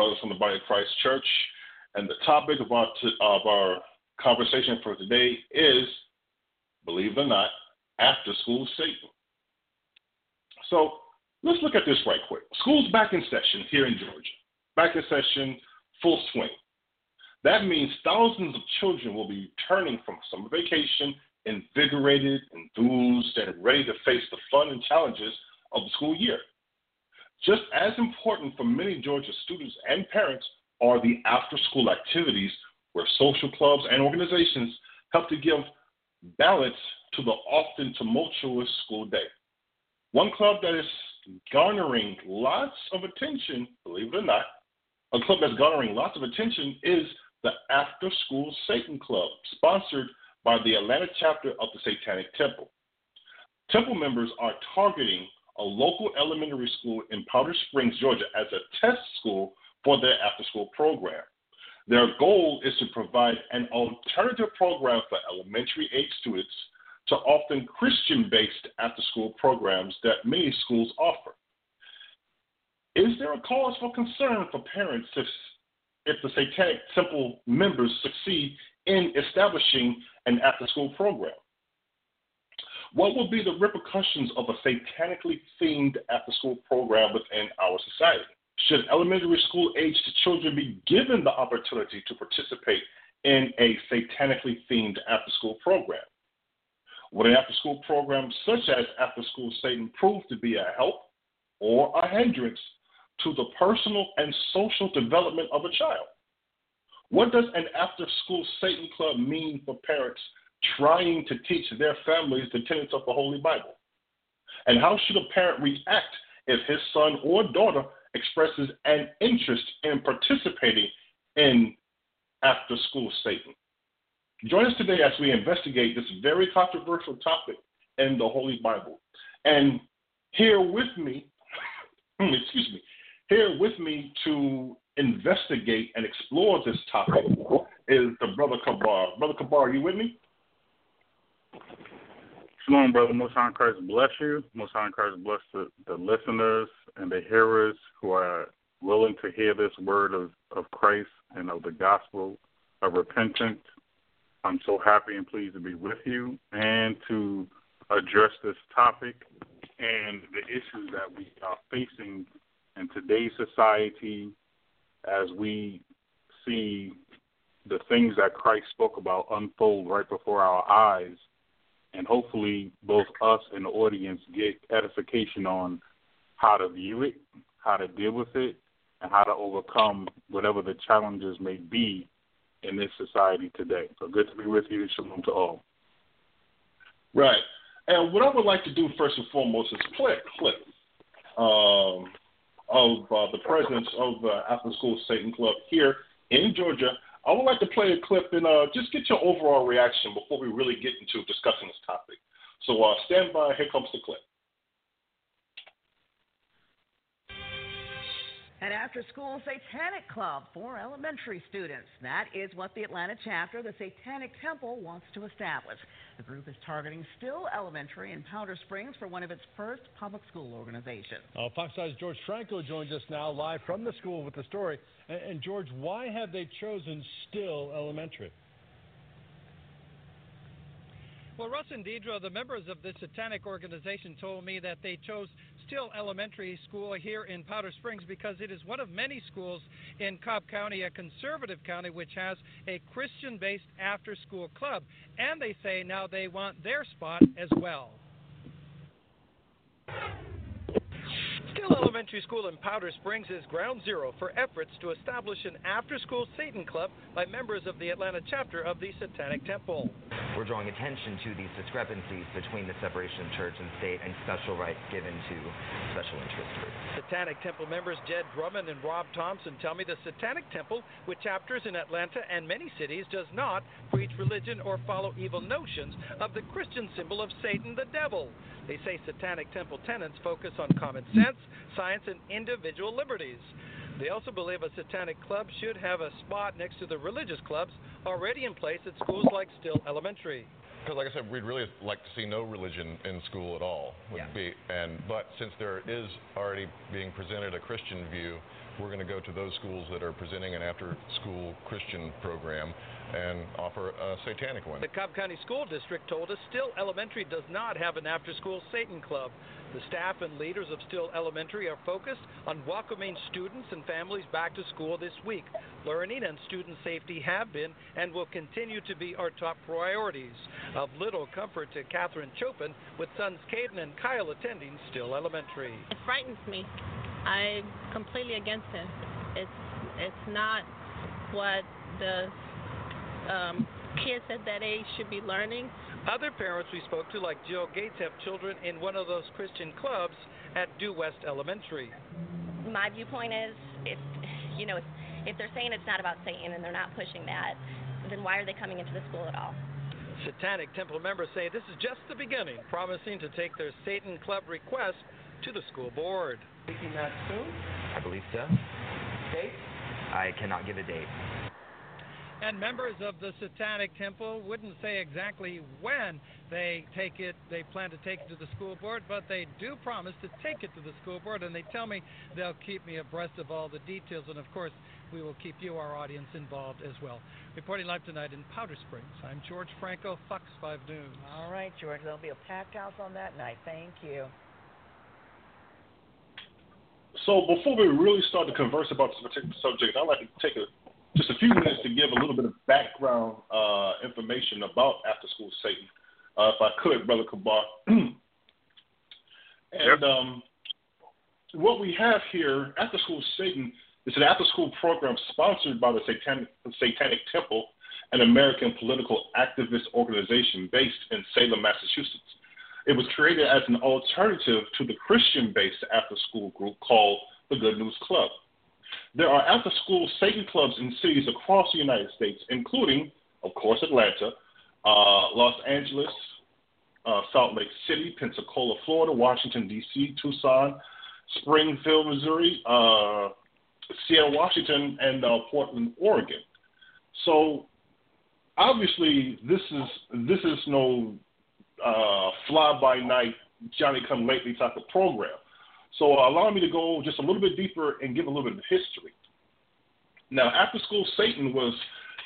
Brothers from the Body of Christ Church, and the topic of our, of our conversation for today is, believe it or not, after school Satan. So let's look at this right quick. School's back in session here in Georgia. Back in session, full swing. That means thousands of children will be returning from summer vacation invigorated, enthused, and ready to face the fun and challenges of the school year. Just as important for many Georgia students and parents are the after school activities where social clubs and organizations help to give balance to the often tumultuous school day. One club that is garnering lots of attention, believe it or not, a club that's garnering lots of attention is the After School Satan Club, sponsored by the Atlanta chapter of the Satanic Temple. Temple members are targeting a local elementary school in Powder Springs, Georgia, as a test school for their after school program. Their goal is to provide an alternative program for elementary age students to often Christian based after school programs that many schools offer. Is there a cause for concern for parents if, if the Satanic Temple members succeed in establishing an after school program? What will be the repercussions of a satanically themed after school program within our society? Should elementary school aged children be given the opportunity to participate in a satanically themed after school program? Would an after school program such as After School Satan prove to be a help or a hindrance to the personal and social development of a child? What does an after school Satan club mean for parents trying to teach their families the tenets of the Holy Bible? And how should a parent react if his son or daughter expresses an interest in participating in after school Satan? Join us today as we investigate this very controversial topic in the Holy Bible. And here with me, excuse me, here with me to investigate and explore this topic is the brother Kabar. Brother Kabar, are you with me? Shalom, brother. Most High Christ bless you. Most High Christ bless the, the listeners and the hearers who are willing to hear this word of, of Christ and of the gospel of repentance. I'm so happy and pleased to be with you and to address this topic and the issues that we are facing in today's society as we see the things that Christ spoke about unfold right before our eyes and hopefully both us and the audience get edification on how to view it, how to deal with it, and how to overcome whatever the challenges may be in this society today. So good to be with you. Shalom to all. Right. And what I would like to do first and foremost is play a clip um, of uh, the presence of the After School Satan Club here in Georgia I would like to play a clip and uh, just get your overall reaction before we really get into discussing this topic. So uh, stand by. Here comes the clip. After school satanic club for elementary students. That is what the Atlanta chapter, the Satanic Temple, wants to establish. The group is targeting Still Elementary in Powder Springs for one of its first public school organizations. Uh, Fox 5's George Franco joins us now live from the school with the story. And, and George, why have they chosen Still Elementary? Well, Russ and Deidre, the members of this satanic organization, told me that they chose Still Elementary School here in Powder Springs because it is one of many schools in Cobb County, a conservative county, which has a Christian based after school club. And they say now they want their spot as well. Still Elementary School in Powder Springs is ground zero for efforts to establish an after school Satan club by members of the Atlanta chapter of the Satanic Temple. We're drawing attention to these discrepancies between the separation of church and state and special rights given to special interest groups. Satanic Temple members Jed Drummond and Rob Thompson tell me the Satanic Temple, with chapters in Atlanta and many cities, does not preach religion or follow evil notions of the Christian symbol of Satan the devil. They say Satanic Temple tenants focus on common sense, science, and individual liberties. They also believe a satanic club should have a spot next to the religious clubs already in place at schools like Still Elementary. Because, like I said, we'd really like to see no religion in school at all. Would Yeah. be, and but since there is already being presented a Christian view, we're going to go to those schools that are presenting an after-school Christian program and offer a satanic one. The Cobb County School District told us Still Elementary does not have an after school Satan club. The staff and leaders of Still Elementary are focused on welcoming students and families back to school this week. Learning and student safety have been and will continue to be our top priorities. Of little comfort to Catherine Chopin with sons Caden and Kyle attending Still Elementary. It frightens me. I'm completely against it. It's it's not what the um, kids at that age should be learning. Other parents we spoke to, like Jill Gates, have children in one of those Christian clubs at Due West Elementary. my viewpoint is if you know if, if they're saying it's not about Satan and they're not pushing that, then why are they coming into the school at all? Satanic Temple members say this is just the beginning, promising to take their Satan Club request to the school board. Thinking that soon? I believe so. Date? I cannot give a date. And members of the Satanic Temple wouldn't say exactly when they take it, they plan to take it to the school board, but they do promise to take it to the school board, and they tell me they'll keep me abreast of all the details, and of course, we will keep you, our audience, involved as well. Reporting live tonight in Powder Springs, I'm George Franco, Fox 5 News. All right, George. There'll be a packed house on that night. Thank you. So before we really start to converse about this particular subject, I'd like to take a, just a few minutes to give a little bit of background uh, information about After School Satan, uh, if I could, Brother Kabar. and um, what we have here, After School Satan, is an after-school program sponsored by the Satanic, Satanic Temple, an American political activist organization based in Salem, Massachusetts. It was created as an alternative to the Christian based after school group called the Good News Club. There are after school Satan clubs in cities across the United States, including, of course, Atlanta, uh, Los Angeles, uh, Salt Lake City, Pensacola, Florida, Washington, D.C., Tucson, Springfield, Missouri, uh, Seattle, Washington, and uh, Portland, Oregon. So obviously, this is this is no uh, fly by night, Johnny come lately type of program. So uh, allow me to go just a little bit deeper and give a little bit of history. Now, After School Satan was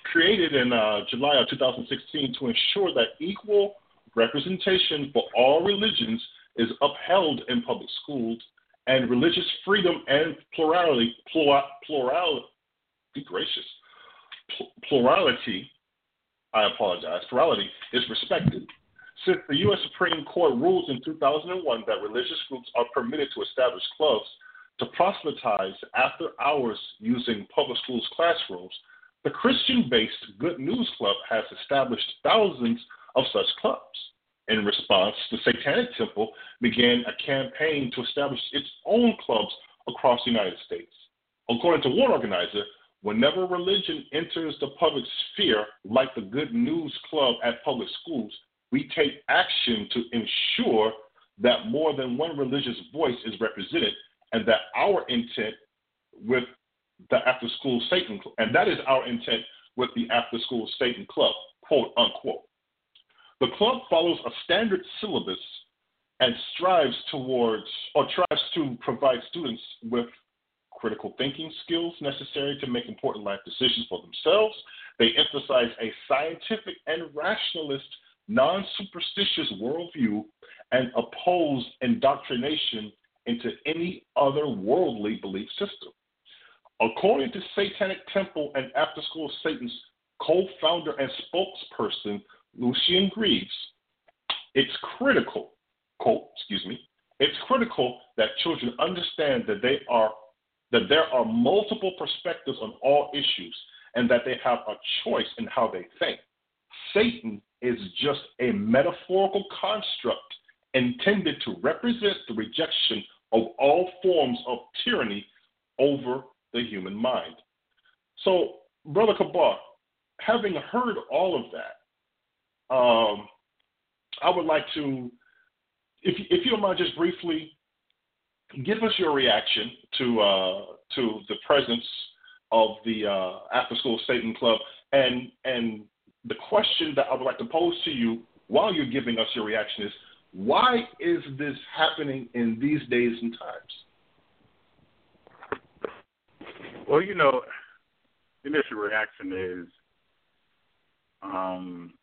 created in uh, July of 2016 to ensure that equal representation for all religions is upheld in public schools and religious freedom and plurality, plural, plurality, be gracious, plurality, I apologize, plurality is respected. Since the U.S. Supreme Court ruled in 2001 that religious groups are permitted to establish clubs to proselytize after hours using public schools classrooms, the Christian based Good News Club has established thousands of such clubs. In response, the Satanic Temple began a campaign to establish its own clubs across the United States. According to one organizer, whenever religion enters the public sphere, like the Good News Club at public schools, we take action to ensure that more than one religious voice is represented and that our intent with the after school Satan club, and that is our intent with the after school Satan club, quote unquote. The club follows a standard syllabus and strives towards or tries to provide students with critical thinking skills necessary to make important life decisions for themselves. They emphasize a scientific and rationalist non superstitious worldview and oppose indoctrination into any other worldly belief system. According to Satanic Temple and After School Satan's co founder and spokesperson, Lucien Greaves, it's critical, quote, excuse me, It's critical that children understand that they are that there are multiple perspectives on all issues and that they have a choice in how they think. Satan is just a metaphorical construct intended to represent the rejection of all forms of tyranny over the human mind. So, Brother Kabar, having heard all of that, um, I would like to, if, if you don't mind, just briefly give us your reaction to uh, to the presence of the uh, After School Satan Club, and and the question that I would like to pose to you while you're giving us your reaction is, why is this happening in these days and times? Well, you know, initial reaction is um,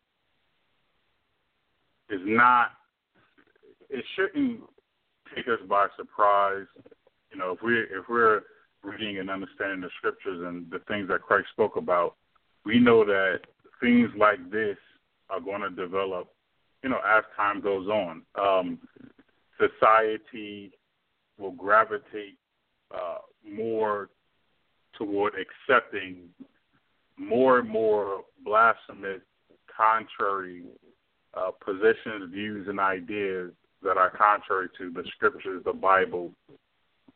is not. It shouldn't take us by surprise. You know, if we if we're reading and understanding the scriptures and the things that Christ spoke about, we know that things like this are going to develop. You know, as time goes on, um, society will gravitate uh, more toward accepting more and more blasphemous, contrary uh, positions, views, and ideas that are contrary to the scriptures, the Bible,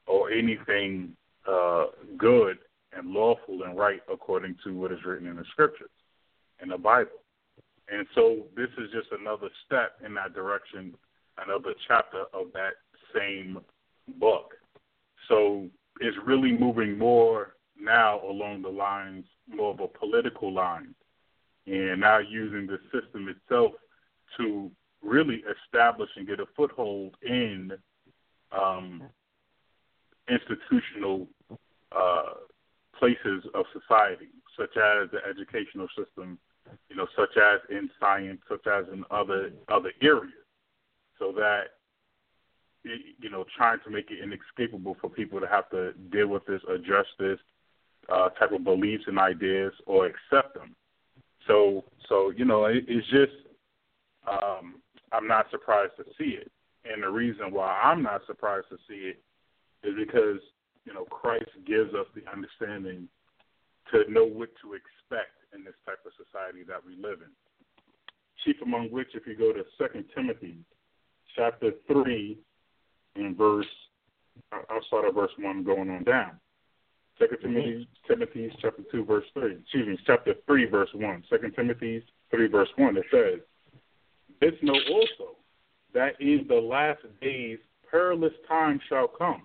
or anything uh, good and lawful and right according to what is written in the scriptures, in the Bible. And so this is just another step in that direction, another chapter of that same book. So it's really moving more now along the lines, more of a political line, and now using the system itself to really establish and get a foothold in um, institutional uh, places of society, such as the educational system, you know, such as in science, such as in other other areas, so that you know, trying to make it inescapable for people to have to deal with this, address this uh, type of beliefs and ideas, or accept them. So, so you know, it, it's just um, I'm not surprised to see it. And the reason why I'm not surprised to see it is because, you know, Christ gives us the understanding to know what to expect in this type of society that we live in. Chief among which, if you go to Second Timothy chapter 3 and verse, I'll start at verse 1 going on down. Second mm-hmm. Timothy, Timothy chapter 2 verse 3. Excuse me, chapter 3 verse 1. Second Timothy 3 verse 1. It says, this know also that in the last days perilous times shall come.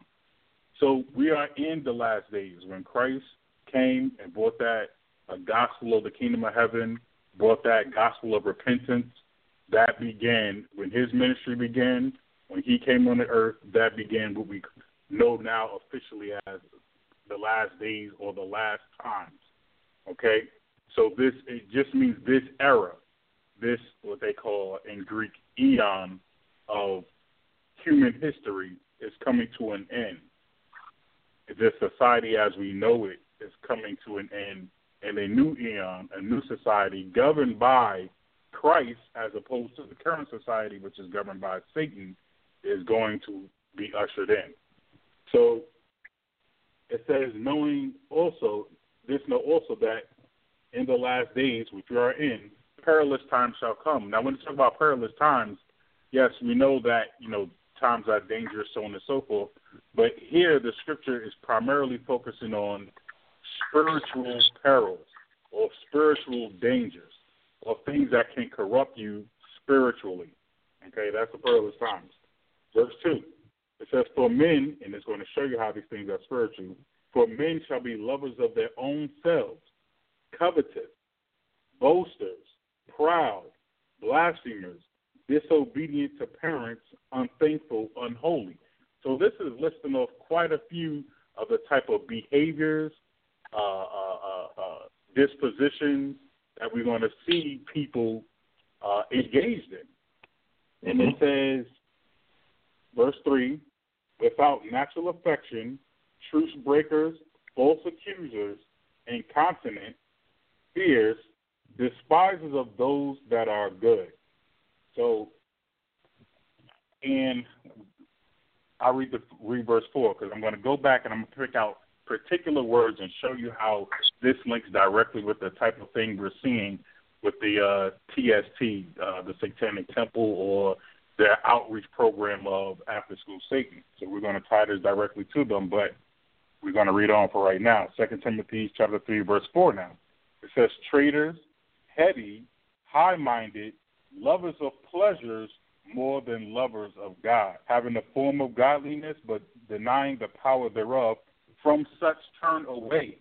So we are in the last days when Christ came and brought that a gospel of the kingdom of heaven, brought that gospel of repentance. That began when his ministry began, when he came on the earth, that began what we know now officially as the last days or the last times. Okay? So this it just means this era this what they call in Greek eon of human history is coming to an end. This society as we know it is coming to an end, and a new eon, a new society governed by Christ, as opposed to the current society, which is governed by Satan, is going to be ushered in. So it says, knowing also, this know also that in the last days, which we are in, perilous times shall come. Now, when we talk about perilous times, yes, we know that you know times are dangerous, so on and so forth. But here, the scripture is primarily focusing on spiritual perils or spiritual dangers or things that can corrupt you spiritually. Okay, that's the perilous times. Verse two. It says, For men, and it's going to show you how these things are spiritual, for men shall be lovers of their own selves, covetous, boasters, proud, blasphemers, disobedient to parents, unthankful, unholy. So this is listing off quite a few of the type of behaviors, dispositions that we're going to see people uh, engaged in. And mm-hmm. it says, verse 3 without natural affection, truce breakers, false accusers, incontinent, fierce, despises of those that are good. So, and I'll read the read verse four because I'm going to go back and I'm going to pick out particular words and show you how this links directly with the type of thing we're seeing with the uh, TST, uh, the Satanic Temple, or their outreach program of After School Satan. So we're going to tie this directly to them, but we're going to read on for right now. Second Timothy chapter three, verse four. Now it says, "Traitors, heady, high-minded, lovers of pleasures more than lovers of God, having the form of godliness, but denying the power thereof. From such turn away."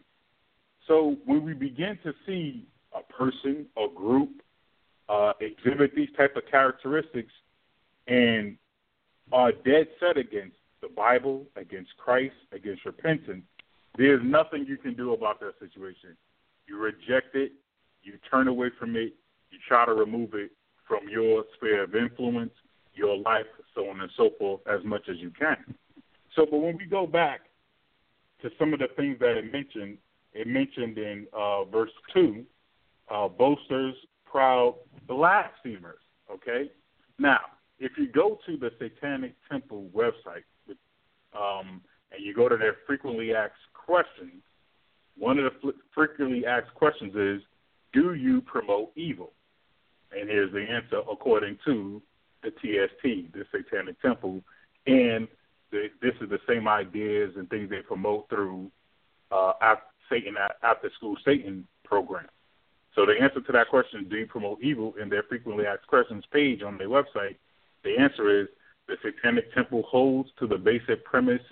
So when we begin to see a person a group uh, exhibit these type of characteristics and are dead set against the Bible, against Christ, against repentance, there's nothing you can do about that situation. You reject it, you turn away from it, you try to remove it from your sphere of influence, your life, so on and so forth, as much as you can. So, but when we go back to some of the things that it mentioned, it mentioned in uh, verse 2 uh, boasters, proud, blasphemers. Okay? Now, if you go to the Satanic Temple website um, and you go to their frequently asked questions, one of the frequently asked questions is, Do you promote evil? And here's the answer according to the TST, the Satanic Temple. And this is the same ideas and things they promote through uh, Satan after school Satan program. So the answer to that question, do you promote evil, in their frequently asked questions page on their website, the answer is the Satanic Temple holds to the basic premise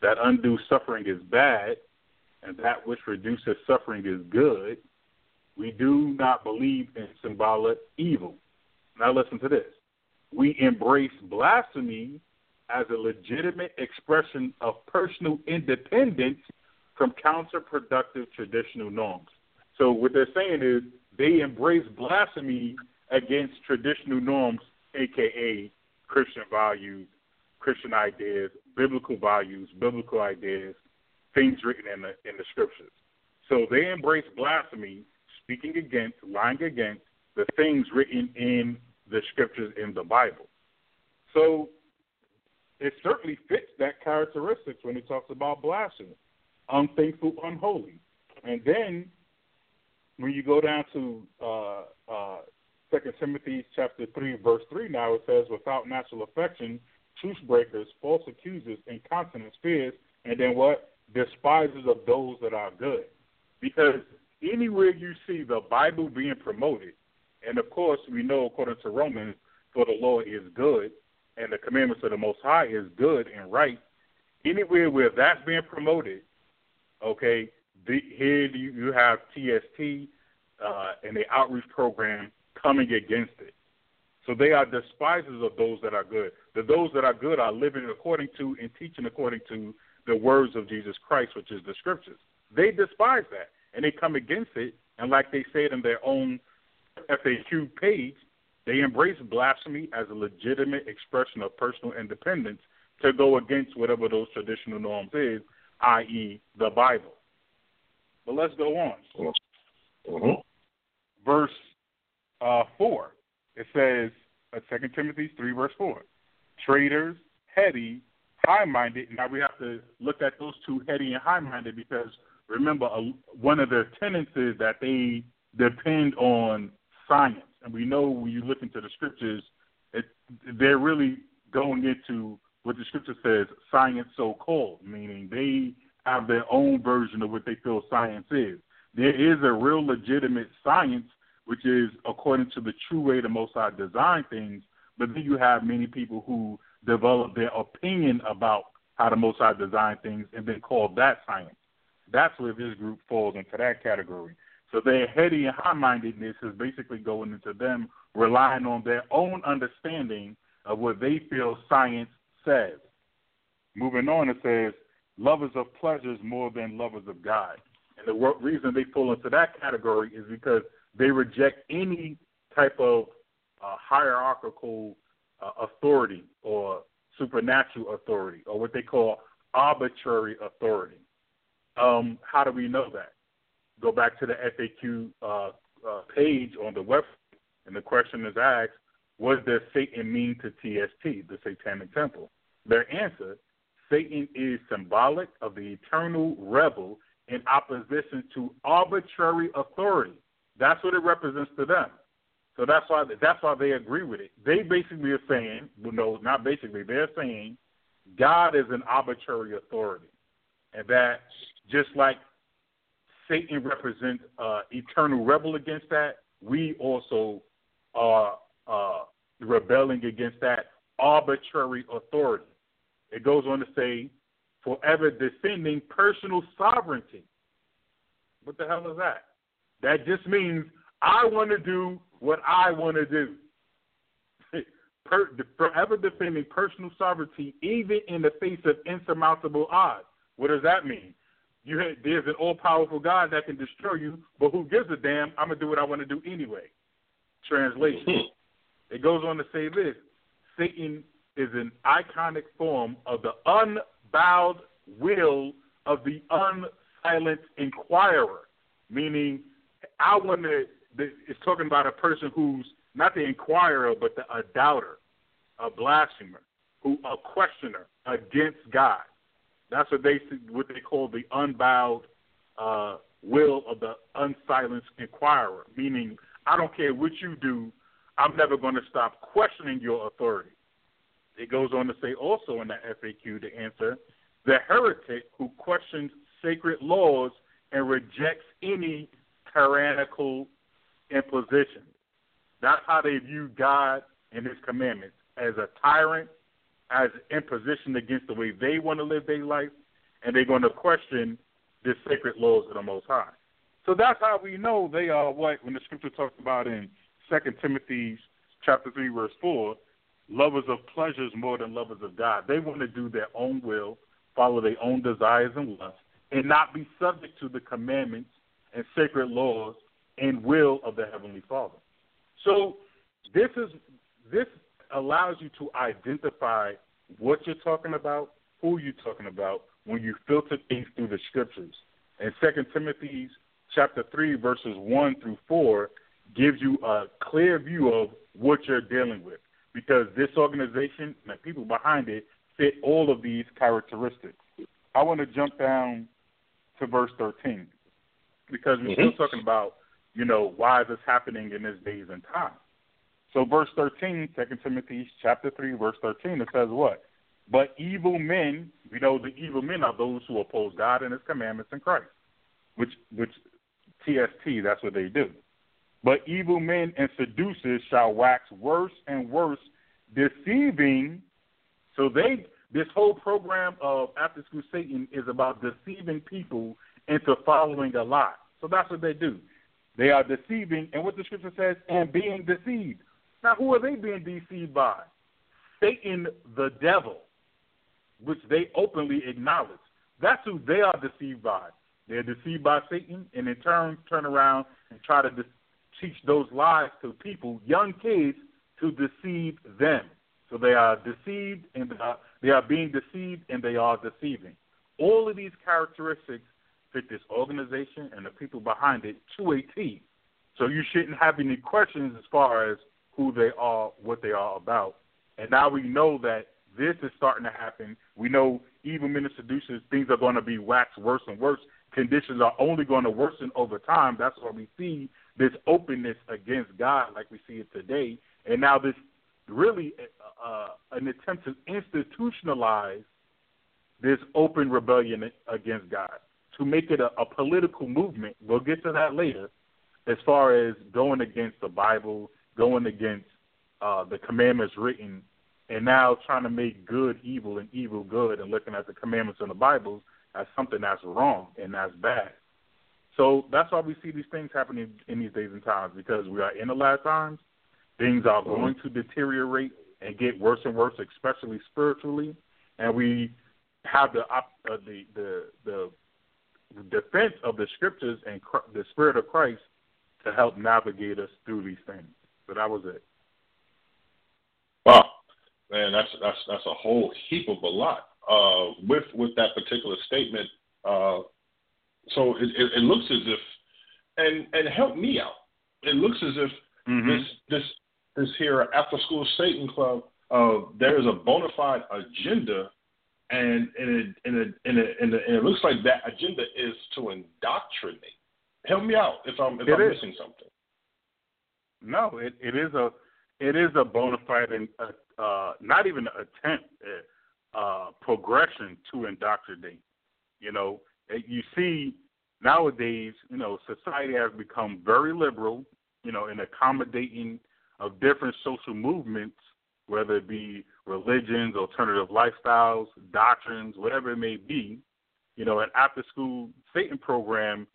that undue suffering is bad and that which reduces suffering is good. We do not believe in symbolic evil. Now listen to this. We embrace blasphemy as a legitimate expression of personal independence from counterproductive traditional norms. So what they're saying is they embrace blasphemy against traditional norms, aka Christian values, Christian ideas, biblical values, biblical ideas, things written in the in the scriptures. So they embrace blasphemy, speaking against, lying against the things written in the scriptures in the Bible. So it certainly fits that characteristics when it talks about blasphemy, unthankful, unholy. And then when you go down to uh, uh, Second Timothy chapter three, verse three, now it says, "Without natural affection, truce breakers, false accusers, incontinent fears, and then what? Despisers of those that are good." Because anywhere you see the Bible being promoted, and of course we know according to Romans, for the law is good, and the commandments of the Most High is good and right. Anywhere where that's being promoted, okay, the, here you, have TST uh, and the outreach program coming against it. So they are despisers of those that are good. The those that are good are living according to and teaching according to the words of Jesus Christ, which is the scriptures. They despise that and they come against it. And like they said in their own FAQ page, they embrace blasphemy as a legitimate expression of personal independence to go against whatever those traditional norms is, i.e., the Bible. But let's go on. Mm-hmm. Verse uh, 4, it says, uh, 2 Timothy 3, verse 4, traitors, heady, high minded. Now we have to look at those two, heady and high minded, because remember, uh, one of their tenets is that they depend on science. And we know when you look into the scriptures, it, they're really going into what the scripture says, science so called, meaning they have their own version of what they feel science is. There is a real legitimate science, which is according to the true way the Most High designed things, but then you have many people who develop their opinion about how the Most High designed things and then call that science. That's where this group falls into that category. So their heady and high mindedness is basically going into them relying on their own understanding of what they feel science says. Moving on, it says, lovers of pleasures more than lovers of God. And the reason they fall into that category is because they reject any type of uh, hierarchical uh, authority or supernatural authority or what they call arbitrary authority. Um, how do we know that? Go back to the FAQ uh, uh, page on the website, and the question is asked: What does Satan mean to TST, the Satanic Temple? their answer, Satan is symbolic of the eternal rebel in opposition to arbitrary authority. That's what it represents to them. So that's why that's why they agree with it. They basically are saying, well, no, not basically. They're saying God is an arbitrary authority, and that just like Satan represents uh, eternal rebel against that, we also are uh, rebelling against that arbitrary authority. It goes on to say, forever defending personal sovereignty. What the hell is that? That just means I want to do what I want to do. per, forever defending personal sovereignty, even in the face of insurmountable odds. What does that mean? You have, there's an all-powerful God that can destroy you, but who gives a damn? I'm gonna do what I want to do anyway. Translation. Hmm. it goes on to say this: Satan is an iconic form of the unbowed will of the unsilent inquirer, meaning I want to. It's talking about a person who's not the inquirer, but the, a doubter, a blasphemer, who a questioner against God. That's what they what they call the unbowed uh, will of the unsilenced inquirer, meaning I don't care what you do, I'm never going to stop questioning your authority. It goes on to say also in the FAQ to answer the heretic who questions sacred laws and rejects any tyrannical imposition. That's how they view God and His commandments as a tyrant, as imposition against the way they want to live their life, and they're going to question the sacred laws of the Most High. So that's how we know they are what when the Scripture talks about in Second Timothy chapter three verse four, lovers of pleasures more than lovers of God. They want to do their own will, follow their own desires and lusts, and not be subject to the commandments and sacred laws and will of the Heavenly Father. So this is this allows you to identify what you're talking about, who you're talking about, when you filter things through the scriptures. And Second Timothy chapter three verses one through four gives you a clear view of what you're dealing with because this organization and the people behind it fit all of these characteristics. I want to jump down to verse 13 because we're mm-hmm. still talking about, you know, why is this happening in this days and time. So verse 13, 2 Timothy chapter 3, verse 13, it says what? But evil men, we know the evil men are those who oppose God and his commandments in Christ, which, which TST, that's what they do. But evil men and seducers shall wax worse and worse, deceiving. So they this whole program of after school Satan is about deceiving people into following a lie. So that's what they do. They are deceiving, and what the scripture says, and being deceived. Now, who are they being deceived by? Satan, the devil, which they openly acknowledge. That's who they are deceived by. They're deceived by Satan, and in turn, turn around and try to de- teach those lies to people, young kids, to deceive them. So they are deceived and uh, they are being deceived and they are deceiving. All of these characteristics fit this organization and the people behind it to a T. So you shouldn't have any questions as far as who they are, what they are about. And now we know that this is starting to happen. We know even men and seducers, things are going to be waxed worse and worse. Conditions are only going to worsen over time. That's why we see this openness against God, like we see it today, and now this really uh, uh, an attempt to institutionalize this open rebellion against God, to make it a, a political movement. We'll get to that later, as far as going against the Bible, going against uh, the commandments written, and now trying to make good evil and evil good, and looking at the commandments in the Bible as something that's wrong and that's bad. So that's why we see these things happening in these days and times because we are in the last times. Things are mm-hmm. going to deteriorate and get worse and worse, especially spiritually, and we have the uh, the the the defense of the scriptures and the spirit of Christ to help navigate us through these things. So that was it. Wow, man, that's that's that's a whole heap of a lot. Uh, with with that particular statement, uh, so it, it, it looks as if, and and help me out. It looks as if mm-hmm. this this this here after school Satan club uh, there is a bona fide agenda, and and it, and, it, and, it, and, it, and it looks like that agenda is to indoctrinate. Help me out if I'm if I'm is. missing something. No, it, it is a it is a bona fide and uh, uh, not even an attempt at uh, progression to indoctrinate. You know, Uh, you see nowadays, you know, society has become very liberal. You know, in accommodating of different social movements, whether it be religions, alternative lifestyles, doctrines, whatever it may be. You know, an after school Satan program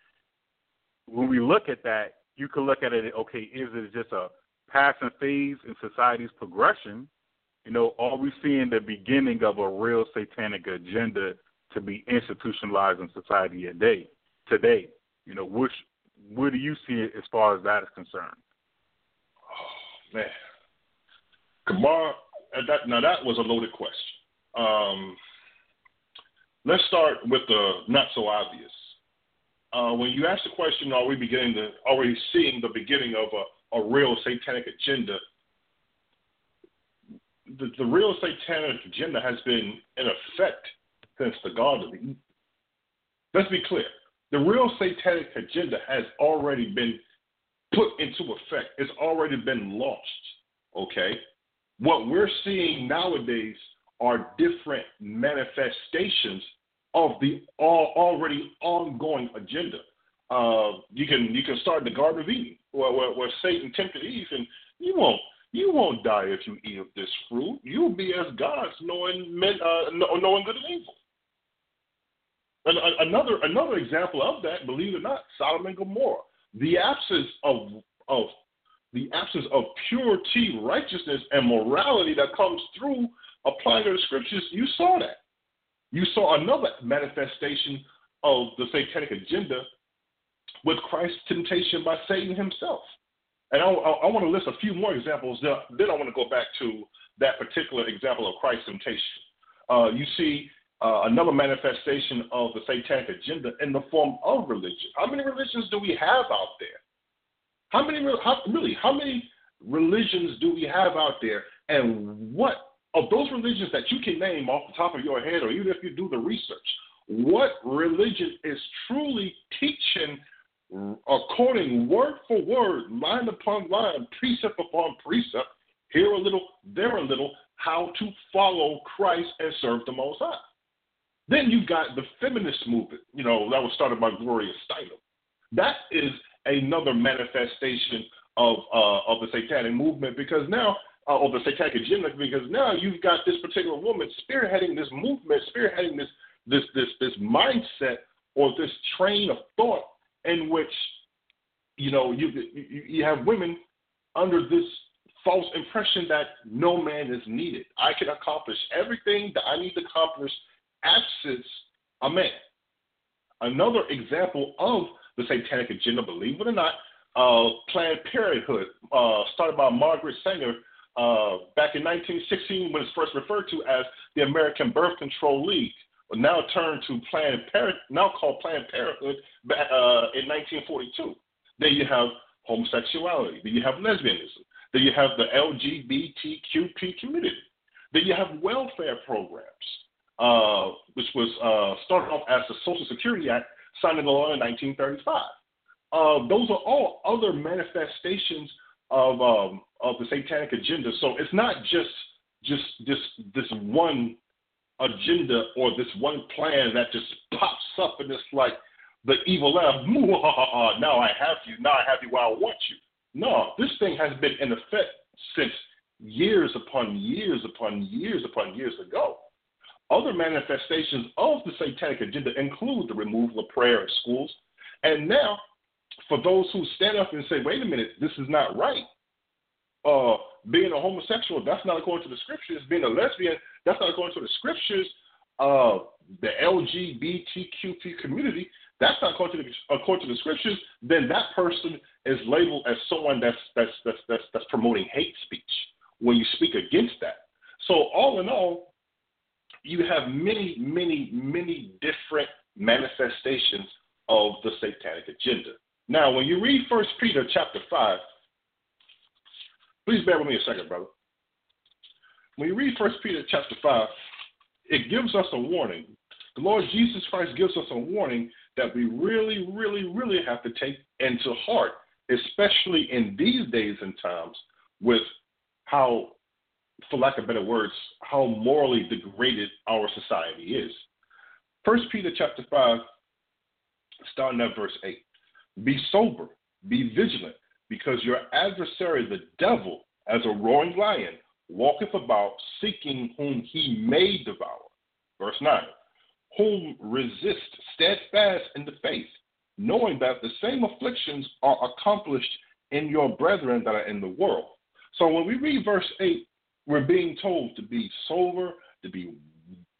when we look at that, you can look at it. Okay, is it just a passing phase in society's progression? You know, are we seeing the beginning of a real satanic agenda to be institutionalized in society today? Today, you know, which where do you see it as far as that is concerned? Oh man, Kamar, uh, that now that was a loaded question. Um, let's start with the not so obvious. Uh, when you ask the question, are we beginning to already seeing the beginning of a, a real satanic agenda? The, the real satanic agenda has been in effect since the Garden of Eden. Let's be clear. The real satanic agenda has already been put into effect. It's already been launched. Okay? What we're seeing nowadays are different manifestations of the all, already ongoing agenda. Uh, you can you can start the Garden of Eden, where, where, where Satan tempted Eve, and you won't you won't die if you eat of this fruit. You'll be as gods, knowing men, uh, knowing good and evil. And a- another another example of that, believe it or not, Sodom and Gomorrah. The absence of of the absence of purity, righteousness, and morality that comes through applying to the scriptures. You saw that. You saw another manifestation of the satanic agenda with Christ's temptation by Satan himself. And I, I, I want to list a few more examples. Then, then I want to go back to that particular example of Christ's temptation. Uh, you see uh, another manifestation of the satanic agenda in the form of religion. How many religions do we have out there? How many, how, really, how many religions do we have out there? And what of those religions that you can name off the top of your head, or even if you do the research, what religion is truly teaching according word for word, line upon line, precept upon precept, here a little, there a little, how to follow Christ and serve the Most High. Then you've got the feminist movement, you know, that was started by Gloria Steinem. That is another manifestation of uh, of the satanic movement because now, uh, or the satanic agenda, because now you've got this particular woman spearheading this movement, spearheading this this this this mindset or this train of thought in which you know you you, you have women under this false impression that no man is needed. I can accomplish everything that I need to accomplish absence a man. Another example of the satanic agenda, believe it or not, uh, Planned Parenthood, uh, started by Margaret Sanger uh, back in 1916 when it's first referred to as the American Birth Control League, now turned to Planned Parent, now called Planned Parenthood, uh, in 1942. Then you have homosexuality. Then you have lesbianism. Then you have the LGBTQP community. Then you have welfare programs, uh, which was uh, started off as the Social Security Act, signed into law in 1935. Uh, those are all other manifestations of um, of the satanic agenda. So it's not just just this this one agenda or this one plan that just pops up and it's like the evil laugh. Now I have you. Now I have you where I want you. No, this thing has been in effect since years upon years upon years upon years ago. Other manifestations of the satanic agenda include the removal of prayer in schools. And now, for those who stand up and say, wait a minute, this is not right. Uh, being a homosexual, that's not according to the scriptures. Being a lesbian, that's not according to the scriptures. Uh, the LGBTQ community, that's not according to the, according to the scriptures. Then that person is labeled as someone that's that's that's that's, that's promoting hate speech when you speak against that. So all in all, you have many, many, many different manifestations of the satanic agenda. Now, when you read First Peter chapter five, please bear with me a second, brother. when you read First Peter chapter five, it gives us a warning. The Lord Jesus Christ gives us a warning that we really, really, really have to take into heart, especially in these days and times, with how, for lack of better words, how morally degraded our society is. First Peter chapter five, starting at verse eight. Be sober, be vigilant, because your adversary, the devil, as a roaring lion, walketh about seeking whom he may devour. Verse 9 Whom resist steadfast in the faith, knowing that the same afflictions are accomplished in your brethren that are in the world. So when we read verse 8, we're being told to be sober, to be,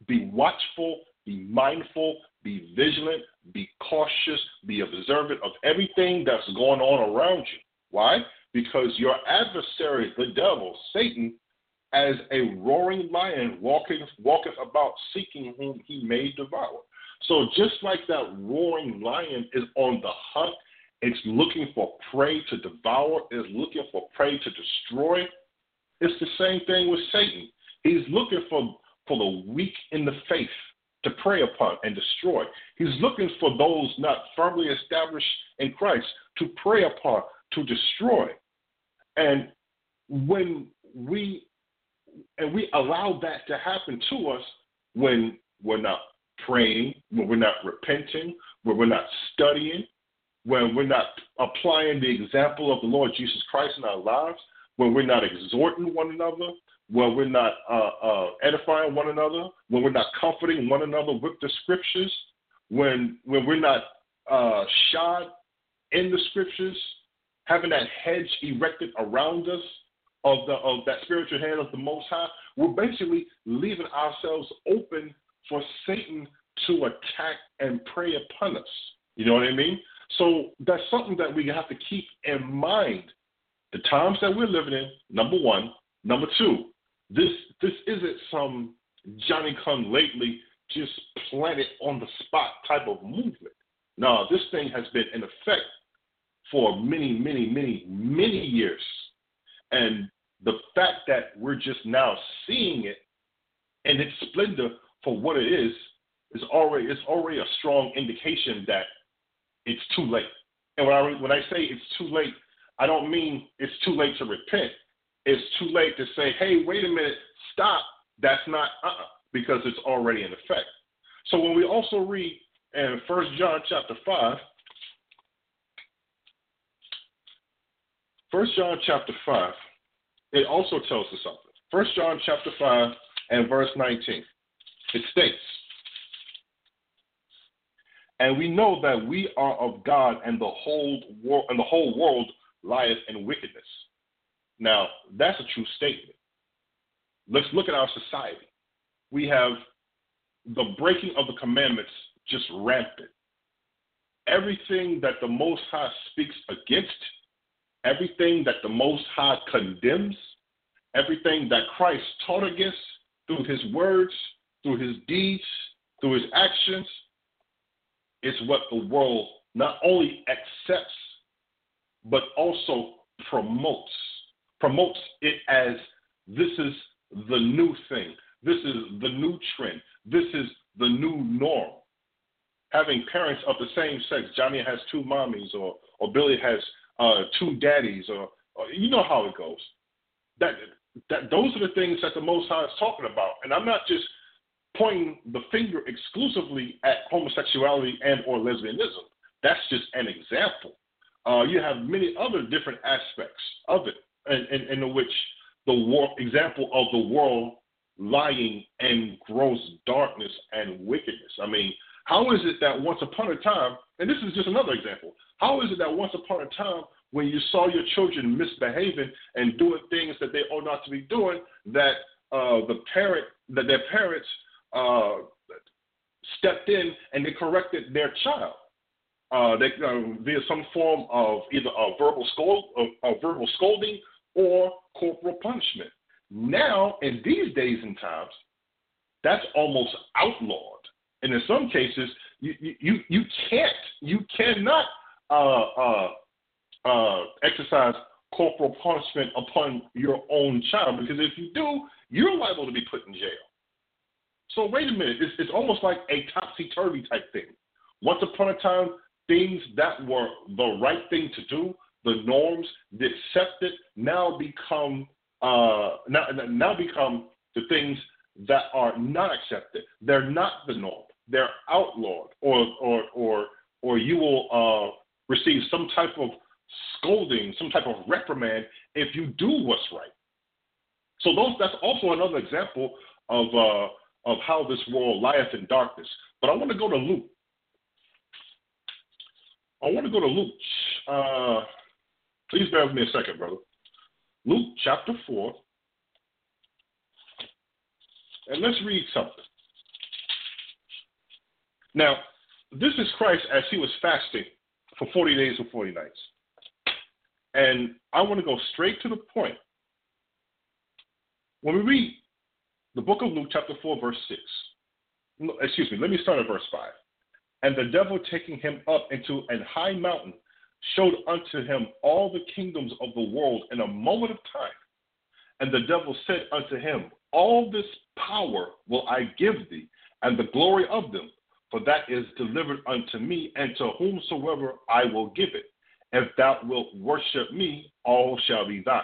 be watchful, be mindful, be vigilant, be cautious, be observant of everything that's going on around you. Why? Because your adversary, the devil, Satan, as a roaring lion walking, walketh about seeking whom he may devour. So just like that roaring lion is on the hunt, it's looking for prey to devour, is looking for prey to destroy. It's the same thing with Satan. He's looking for, for the weak in the faith to prey upon and destroy. He's looking for those not firmly established in Christ to prey upon, to destroy. And when we and we allow that to happen to us when we're not praying, when we're not repenting, when we're not studying, when we're not applying the example of the Lord Jesus Christ in our lives, when we're not exhorting one another, when we're not uh, uh, edifying one another, when we're not comforting one another with the scriptures, when when we're not uh, shod in the scriptures, having that hedge erected around us of the of that spiritual hand of the Most High, we're basically leaving ourselves open for Satan to attack and prey upon us. You know what I mean? So that's something that we have to keep in mind. The times that we're living in, number one. Number two, this this isn't some Johnny come lately just planted on the spot type of movement. No, this thing has been in effect for many, many, many, many years. And the fact that we're just now seeing it and its splendor for what it is is already it's already a strong indication that it's too late. And when I when I say it's too late, I don't mean it's too late to repent. It's too late to say, "Hey, wait a minute, stop." That's not uh-uh, because it's already in effect. So when we also read in First John chapter five, First John chapter five, it also tells us something. First John chapter five and verse nineteen, it states, "And we know that we are of God, and the whole world and the whole world lieth in wickedness." Now that's a true statement. Let's look at our society. We have the breaking of the commandments just rampant. Everything that the Most High speaks against everything that the Most High condemns, everything that Christ taught against through his words, through his deeds, through his actions, is what the world not only accepts, but also promotes. Promotes it as this is the new thing, this is the new trend, this is the new norm. Having parents of the same sex, Johnny has two mommies, or, or Billy has uh, two daddies, or, or you know how it goes. That that those are the things that the Most High is talking about, and I'm not just pointing the finger exclusively at homosexuality and or lesbianism. That's just an example. Uh, you have many other different aspects of it, in, in, in which the war, example of the world lying and gross darkness and wickedness. I mean, how is it that once upon a time, and this is just another example, how is it that once upon a time, when you saw your children misbehaving and doing things that they ought not to be doing, that uh, the parent, that their parents uh, stepped in and they corrected their child? Uh, they, uh, via some form of either a verbal scold, a, a verbal scolding, or corporal punishment. Now, in these days and times, that's almost outlawed, and in some cases, you you you can't, you cannot uh, uh, uh, exercise corporal punishment upon your own child because if you do, you're liable to be put in jail. So wait a minute, it's, it's almost like a topsy turvy type thing. Once upon a time, things that were the right thing to do, the norms, the accepted, now become uh, now now become the things that are not accepted. They're not the norm. They're outlawed, or or or or you will uh, receive some type of scolding, some type of reprimand if you do what's right. So those that's also another example of uh, of how this world lieth in darkness. But I want to go to Luke. I want to go to Luke. Uh, please bear with me a second, brother. Luke chapter 4. And let's read something. Now, this is Christ as he was fasting for 40 days and 40 nights. And I want to go straight to the point. When we read the book of Luke, chapter 4, verse 6, excuse me, let me start at verse 5. And the devil taking him up into an high mountain showed unto him all the kingdoms of the world in a moment of time. And the devil said unto him, All this power will I give thee, and the glory of them, for that is delivered unto me, and to whomsoever I will give it. If thou wilt worship me, all shall be thine.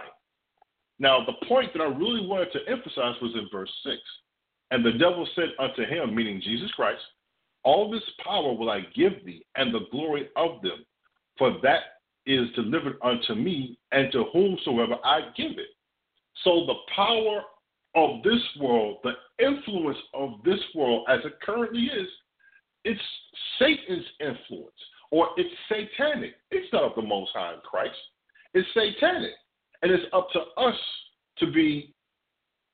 Now, the point that I really wanted to emphasize was in verse 6. And the devil said unto him, meaning Jesus Christ, All this power will I give thee, and the glory of them, for that is delivered unto me, and to whomsoever I give it. So the power of this world, the influence of this world as it currently is, it's Satan's influence, or it's satanic. It's not of the Most High Christ. It's satanic. And it's up to us to be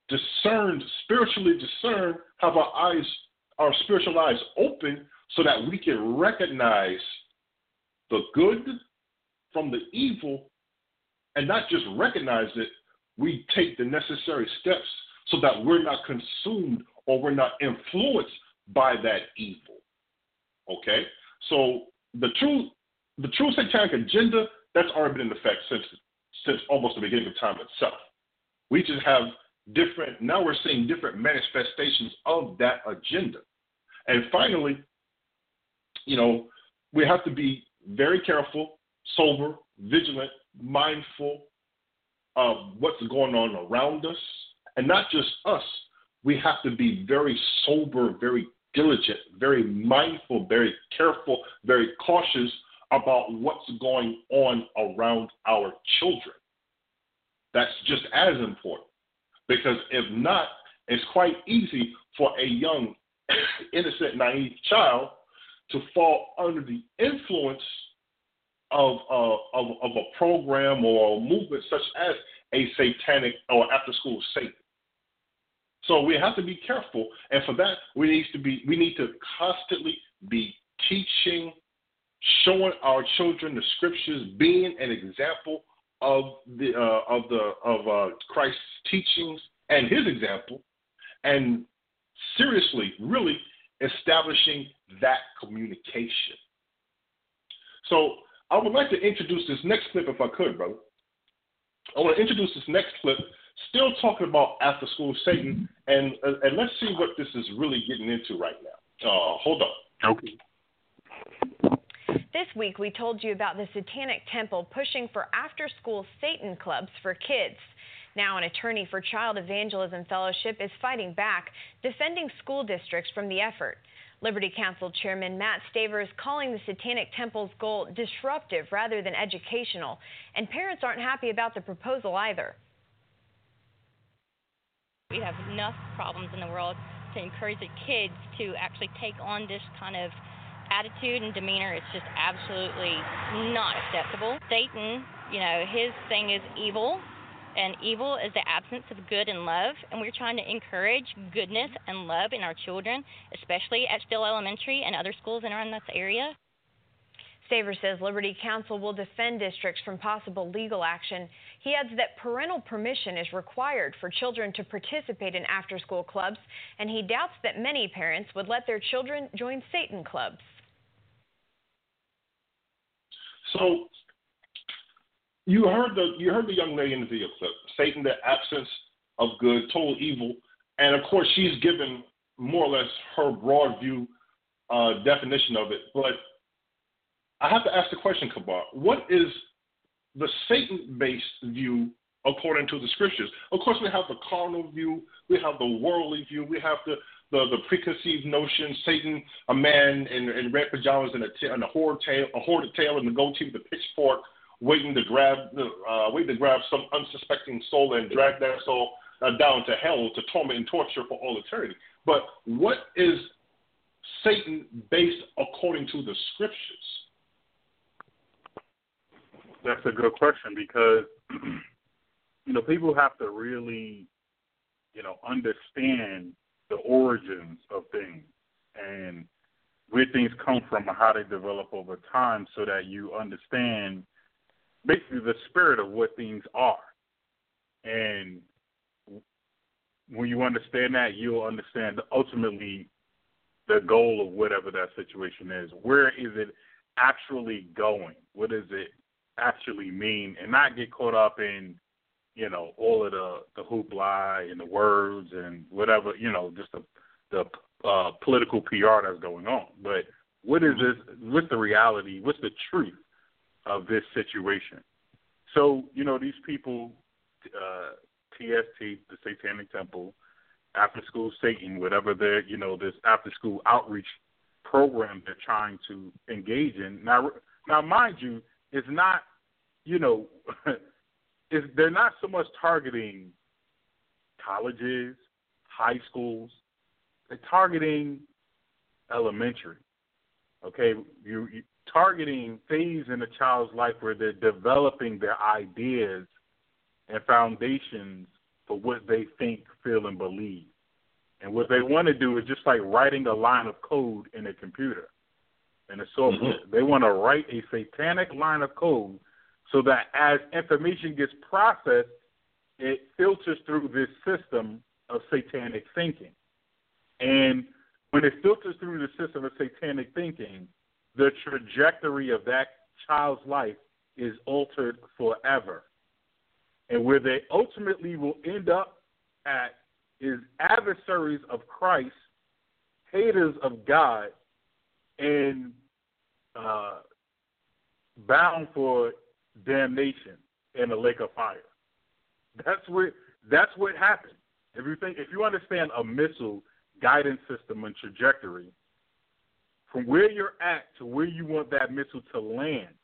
discerned, spiritually discerned, have our eyes, our spiritual eyes open so that we can recognize the good from the evil and not just recognize it, we take the necessary steps so that we're not consumed or we're not influenced by that evil. Okay? So the true the true satanic agenda that's already been in effect since since almost the beginning of time itself. We just have different now we're seeing different manifestations of that agenda. And finally, you know, we have to be very careful, sober, vigilant, mindful of what's going on around us. And not just us. We have to be very sober, very diligent, very mindful, very careful, very cautious about what's going on around our children. That's just as important. Because if not, it's quite easy for a young, innocent, naive child to fall under the influence of, uh, of, of a program or a movement such as a satanic or after school Satan. So we have to be careful, and for that we need to be we need to constantly be teaching, showing our children the scriptures, being an example of the uh, of the of uh, Christ's teachings and His example, and seriously, really establishing that communication. So I would like to introduce this next clip, if I could, brother. I want to introduce this next clip still talking about after school Satan, and uh, and let's see what this is really getting into right now. Uh, hold on. Okay. This week, we told you about the Satanic Temple pushing for after school Satan clubs for kids. Now, an attorney for Child Evangelism Fellowship is fighting back, defending school districts from the effort. Liberty Counsel Chairman Matt Staver is calling the Satanic Temple's goal disruptive rather than educational, and parents aren't happy about the proposal either. We have enough problems in the world to encourage the kids to actually take on this kind of attitude and demeanor. It's just absolutely not acceptable. Satan, you know, his thing is evil, and evil is the absence of good and love. And we're trying to encourage goodness and love in our children, especially at Still Elementary and other schools in around this area. Staver says Liberty Counsel will defend districts from possible legal action. He adds that parental permission is required for children to participate in after school clubs, and he doubts that many parents would let their children join Satan clubs. So, you heard the you heard the young lady in the video clip. Satan, the absence of good, total evil, and of course she's given more or less her broad view uh, definition of it. But I have to ask the question, Kabar, what is the Satan-based view according to the scriptures? Of course, we have the carnal view, we have the worldly view, we have the the, the preconceived notion, Satan, a man in, in red pajamas and a, t- and a horrid tail, a horrid tail and the goatee with a pitchfork, waiting to grab, uh, waiting to grab some unsuspecting soul and drag that soul uh, down to hell to torment and torture for all eternity. But what is Satan based according to the scriptures? That's a good question because you know people have to really you know understand the origins of things and where things come from and how they develop over time so that you understand basically the spirit of what things are. And when you understand that, you'll understand ultimately the goal of whatever that situation is. Where is it actually going? What does it actually mean? And not get caught up in, you know, all of the the hoopla and the words and whatever, you know, just the the uh, political PR that's going on. But what is this? What's the reality? What's the truth of this situation? So, you know, these people, uh, TST, the Satanic Temple, after school Satan, whatever their you know this after school outreach program they're trying to engage in. Now, now mind you, it's not you know, it's, they're not so much targeting colleges, high schools. They're targeting elementary. Okay, you, you targeting things in a child's life where they're developing their ideas and foundations for what they think, feel, and believe. And what they want to do is just like writing a line of code in a computer, in a software. Mm-hmm. They want to write a satanic line of code so that as information gets processed, it filters through this system of satanic thinking. And when it filters through the system of satanic thinking, the trajectory of that child's life is altered forever. And where they ultimately will end up at is adversaries of Christ, haters of God, and uh, bound for damnation in a lake of fire. That's what that's what happens. If you think if you understand a missile guidance system and trajectory, from where you're at to where you want that missile to land,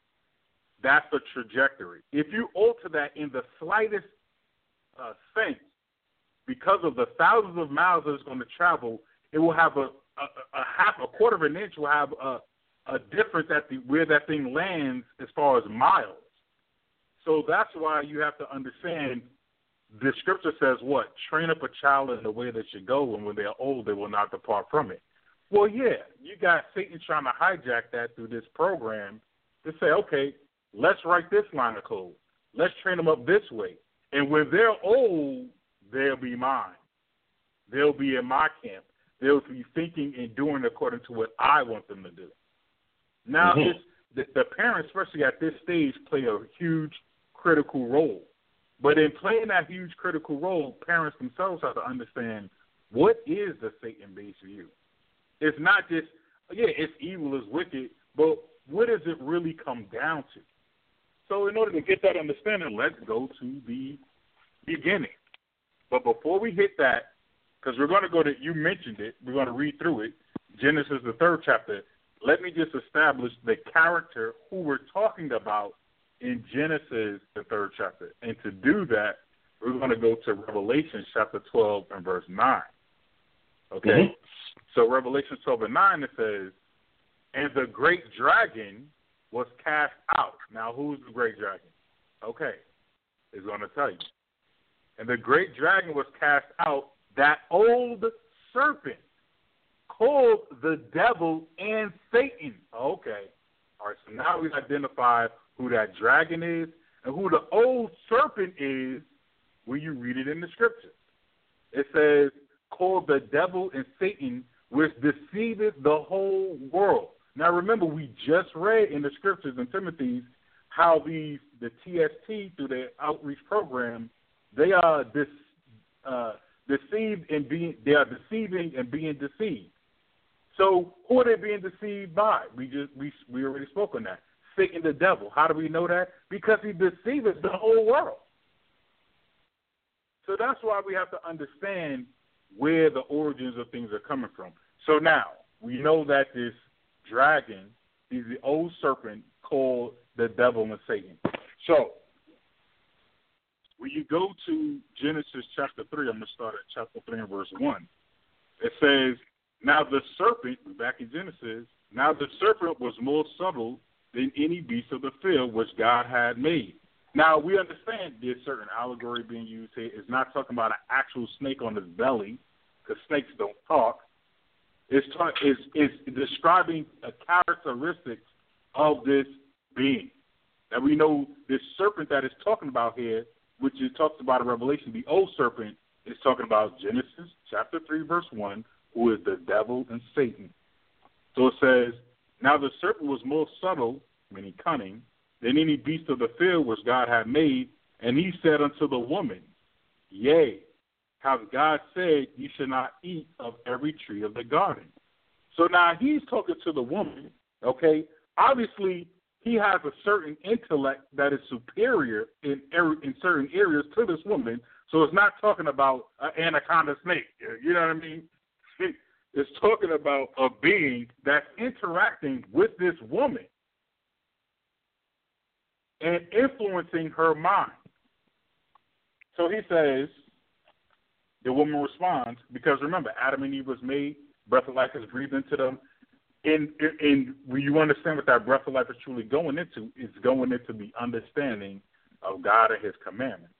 that's the trajectory. If you alter that in the slightest uh, sense, because of the thousands of miles that it's going to travel, it will have a, a, a half, a quarter of an inch will have a, a difference at the where that thing lands as far as miles. So that's why you have to understand. The scripture says what? Train up a child in the way they should go, and when they are old, they will not depart from it. Well, yeah, you got Satan trying to hijack that through this program to say, okay, let's write this line of code. Let's train them up this way. And when they're old, they'll be mine. They'll be in my camp. They'll be thinking and doing according to what I want them to do. Now, mm-hmm. it's, the, the parents, especially at this stage, play a huge critical role. But in playing that huge critical role, parents themselves have to understand what is the Satan based view. It's not just yeah, it's evil, it's wicked, but what does it really come down to? So in order to get that understanding, let's go to the beginning. But before we hit that, because we're going to go to, you mentioned it, we're going to read through it, Genesis, the third chapter. Let me just establish the character who we're talking about in Genesis, the third chapter. And to do that, we're going to go to Revelation chapter 12 and verse 9. Okay? Mm-hmm. So Revelation 12 and 9, it says, And the great dragon was cast out. Now, who's the great dragon? Okay, it's going to tell you. And the great dragon was cast out, that old serpent called the devil and Satan. Okay. All right, so now we identify who that dragon is and who the old serpent is when you read it in the scriptures. It says, called the devil and Satan, which deceiveth the whole world. Now remember, we just read in the scriptures in Timothy's how these the TST through their outreach program, they are this uh, deceived and being they are deceiving and being deceived. So who are they being deceived by? We just we we already spoke on that. Satan the devil. How do we know that? Because he deceives the whole world. So that's why we have to understand where the origins of things are coming from. So now we know that this dragon is the old serpent called the devil and Satan. So when you go to Genesis chapter 3, I'm going to start at chapter 3 and verse 1. It says, Now the serpent, back in Genesis, now the serpent was more subtle than any beast of the field which God had made. Now we understand there's certain allegory being used here. It's not talking about an actual snake on his belly, because snakes don't talk. It's, talk, it's, it's describing a characteristics of this being. Now we know this serpent that is talking about here which is talks about in Revelation, the old serpent is talking about Genesis chapter 3, verse 1, who is the devil and Satan. So it says, Now the serpent was more subtle, meaning cunning, than any beast of the field which God had made, and he said unto the woman, Yea, hath God said, You should not eat of every tree of the garden. So now he's talking to the woman, okay? Obviously, he has a certain intellect that is superior in er, in certain areas to this woman. So it's not talking about an anaconda snake. You know what I mean? It's talking about a being that's interacting with this woman and influencing her mind. So he says, the woman responds, because remember, Adam and Eve was made, breath of life is breathed into them, and and when you understand what that breath of life is truly going into, it's going into the understanding of God and His commandments.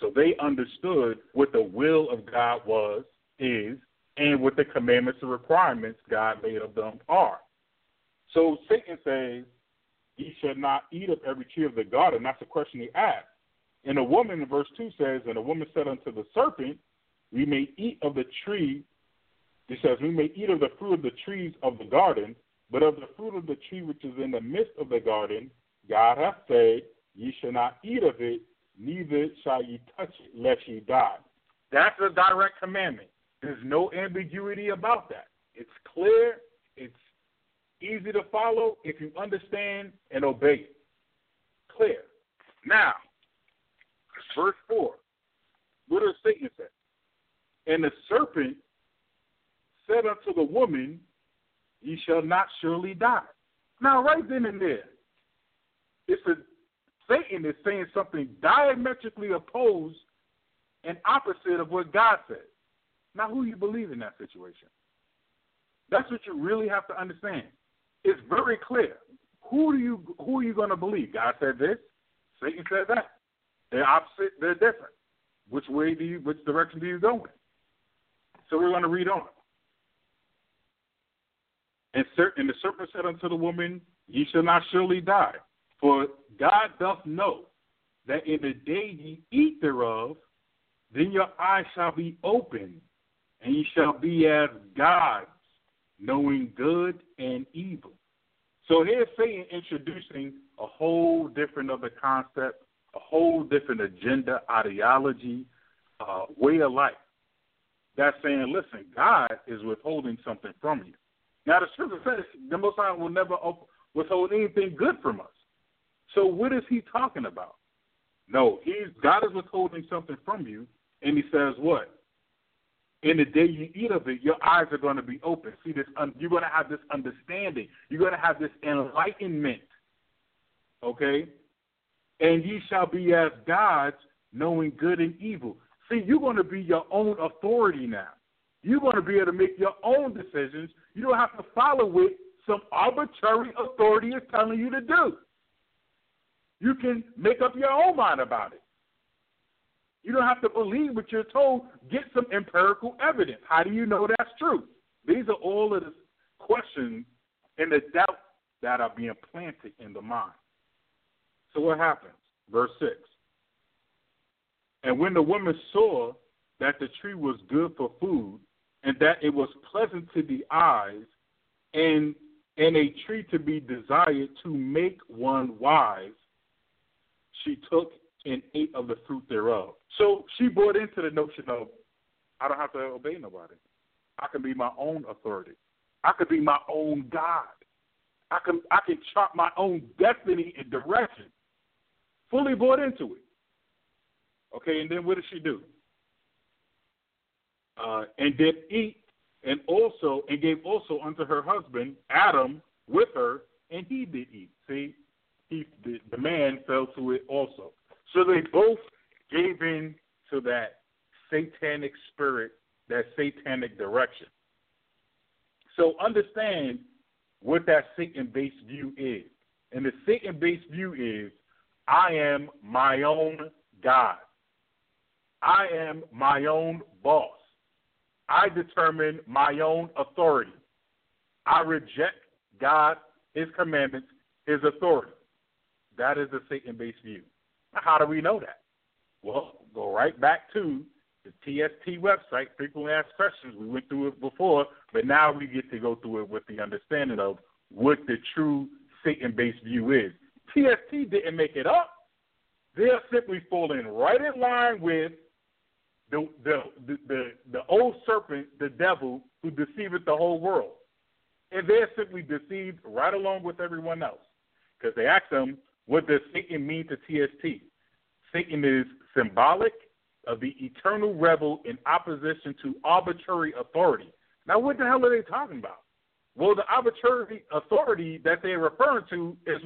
So they understood what the will of God was, is, and what the commandments and requirements God made of them are. So Satan says, "Ye shall not eat of every tree of the garden." That's the question he asked. And the woman in verse two says, "And the woman said unto the serpent, We may eat of the tree he says, We may eat of the fruit of the trees of the garden, but of the fruit of the tree which is in the midst of the garden, God hath said, Ye shall not eat of it, neither shall ye touch it, lest ye die. That's a direct commandment. There's no ambiguity about that. It's clear, it's easy to follow if you understand and obey it. Clear. Now, verse 4. What does Satan say? And the serpent said unto the woman, Ye shall not surely die. Now, right then and there, it's a Satan is saying something diametrically opposed and opposite of what God said. Now, who you believe in that situation? That's what you really have to understand. It's very clear. Who do you who are you going to believe? God said this. Satan said that. They're opposite. They're different. Which way do you? Which direction do you go in? So we're going to read on. And, and the serpent said unto the woman, Ye shall not surely die. For God doth know that in the day ye eat thereof, then your eyes shall be opened, and ye shall be as gods, knowing good and evil. So here's Satan introducing a whole different other concept, a whole different agenda, ideology, uh, way of life. That's saying, listen, God is withholding something from you. Now the scripture says the Most High will never withhold anything good from us. So what is he talking about? No, he's God is withholding something from you, and he says what? In the day you eat of it, your eyes are going to be open. See this? Um, you're going to have this understanding. You're going to have this enlightenment. Okay, and ye shall be as gods, knowing good and evil. See, you're going to be your own authority now. You're going to be able to make your own decisions. You don't have to follow what some arbitrary authority is telling you to do. You can make up your own mind about it. You don't have to believe what you're told. Get some empirical evidence. How do you know that's true? These are all of the questions and the doubts that are being planted in the mind. So what happens? Verse 6. And when the woman saw that the tree was good for food, and that it was pleasant to the eyes, and and a tree to be desired to make one wise. she took and ate of the fruit thereof. So she bought into the notion of I don't have to obey nobody. I can be my own authority. I can be my own God. I can I can chart my own destiny and direction. Fully bought into it. Okay, and then what did she do? Uh, and did eat, and also and gave also unto her husband Adam with her, and he did eat. See, he the, the man fell to it also. So they both gave in to that satanic spirit, that satanic direction. So understand what that Satan based view is. And the Satan based view is I am my own God. I am my own boss. I determine my own authority. I reject God, His commandments, His authority. That is the Satan based view. Now, how do we know that? Well, go right back to the TST website, frequently asked questions. We went through it before, but now we get to go through it with the understanding of what the true Satan based view is. TST didn't make it up. They're simply falling right in line with the the the, the, old serpent, the devil, who deceiveth the whole world. And they're simply deceived right along with everyone else. Because they ask them, what does Satan mean to TST? Satan is symbolic of the eternal rebel in opposition to arbitrary authority. Now, what the hell are they talking about? Well, the arbitrary authority that they're referring to is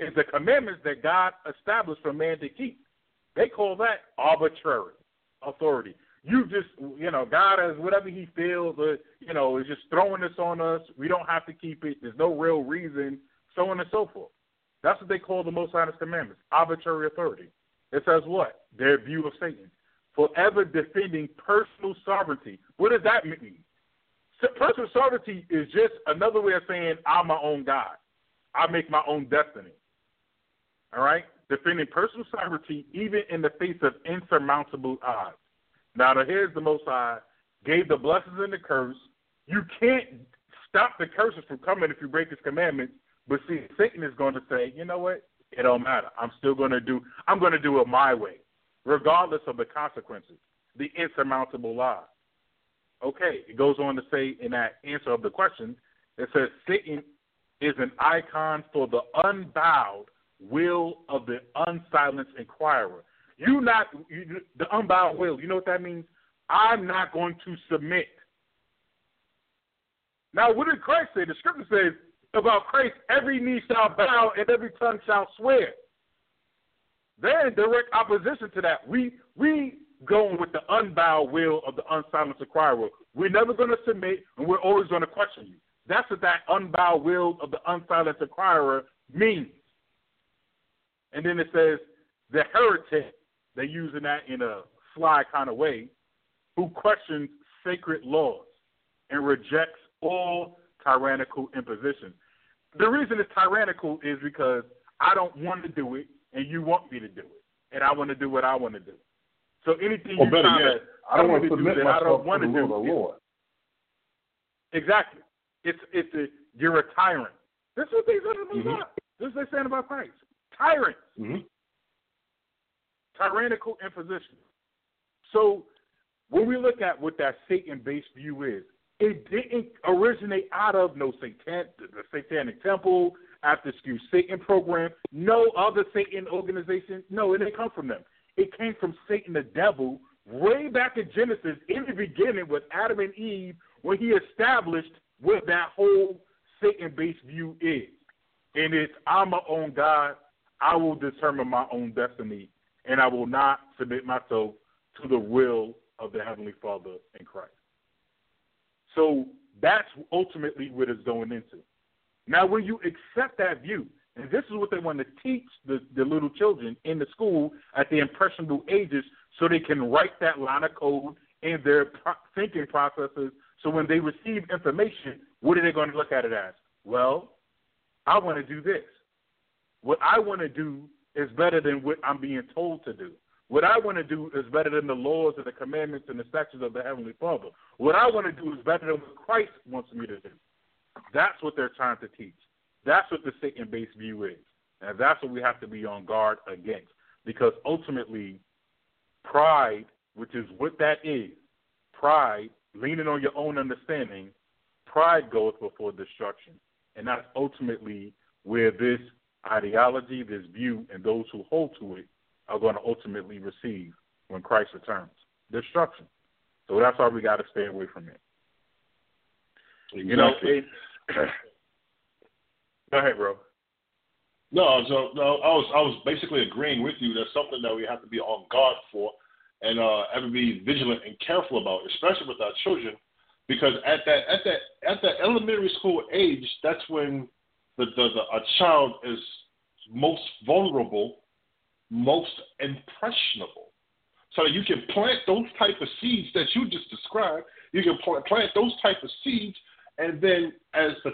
is the commandments that God established for man to keep. They call that arbitrary authority. You just, you know, God has whatever He feels, or, you know, is just throwing this on us. We don't have to keep it. There's no real reason, so on and so forth. That's what they call the Most High's commandments, arbitrary authority. It says what? Their view of Satan. Forever defending personal sovereignty. What does that mean? Personal sovereignty is just another way of saying I'm my own God. I make my own destiny. All right? Defending personal sovereignty even in the face of insurmountable odds. Now, here's the Most High gave the blessings and the curse. You can't stop the curses from coming if you break His commandments. But see, Satan is going to say, you know what? It don't matter. I'm still going to do. I'm going to do it my way, regardless of the consequences, the insurmountable odds. Okay, it goes on to say in that answer of the question, it says Satan is an icon for the unbowed will of the unsilenced inquirer. You not you, the unbowed will. You know what that means? I'm not going to submit. Now, what did Christ say? The scripture says about Christ, every knee shall bow and every tongue shall swear. They're in direct opposition to that. We we going with the unbowed will of the unsilenced inquirer. We're never going to submit, and we're always going to question you. That's what that unbowed will of the unsilenced inquirer means. And then it says the heretic, they're using that in a sly kind of way, who questions sacred laws and rejects all tyrannical imposition. The reason it's tyrannical is because I don't want to do it and you want me to do it. And I want to do what I want to do. So anything well, you better try yet, to I don't want to do that I don't want to to do. the Lord. Exactly. It's it's a you're a tyrant. This is what said Mhm. about. This is what they're saying about Christ. Tyrant. Mm-hmm. Tyrannical imposition. So when we look at what that Satan based view is, it didn't originate out of no satan the satanic temple, after school Satan program, no other Satan organization. No, it didn't come from them. It came from Satan the devil way back in Genesis in the beginning with Adam and Eve when he established what that whole Satan based view is. And it's I'm my own God, I will determine my own destiny, and I will not submit myself to the will of the Heavenly Father in Christ. So that's ultimately what it's going into. Now, when you accept that view, and this is what they want to teach the, the little children in the school at the impressionable ages so they can write that line of code in their pro- thinking processes. So when they receive information, what are they going to look at it as? Well, I want to do this. What I want to do is better than what I'm being told to do. What I want to do is better than the laws and the commandments and the statutes of the Heavenly Father. What I want to do is better than what Christ wants me to do. That's what they're trying to teach. That's what the Satan based view is. And that's what we have to be on guard against. Because ultimately, pride, which is what that is, pride, leaning on your own understanding, pride goes before destruction. And that's ultimately where this ideology, this view, and those who hold to it are going to ultimately receive when Christ returns destruction. So that's why we got to stay away from it. Exactly. You know, it, go ahead, bro. No, so no, I was I was basically agreeing with you. That's something that we have to be on guard for, and uh, ever be vigilant and careful about, especially with our children, because at that at that at that elementary school age, that's when the, the, the a child is most vulnerable, most impressionable. So you can plant those type of seeds that you just described. You can plant those type of seeds, and then as the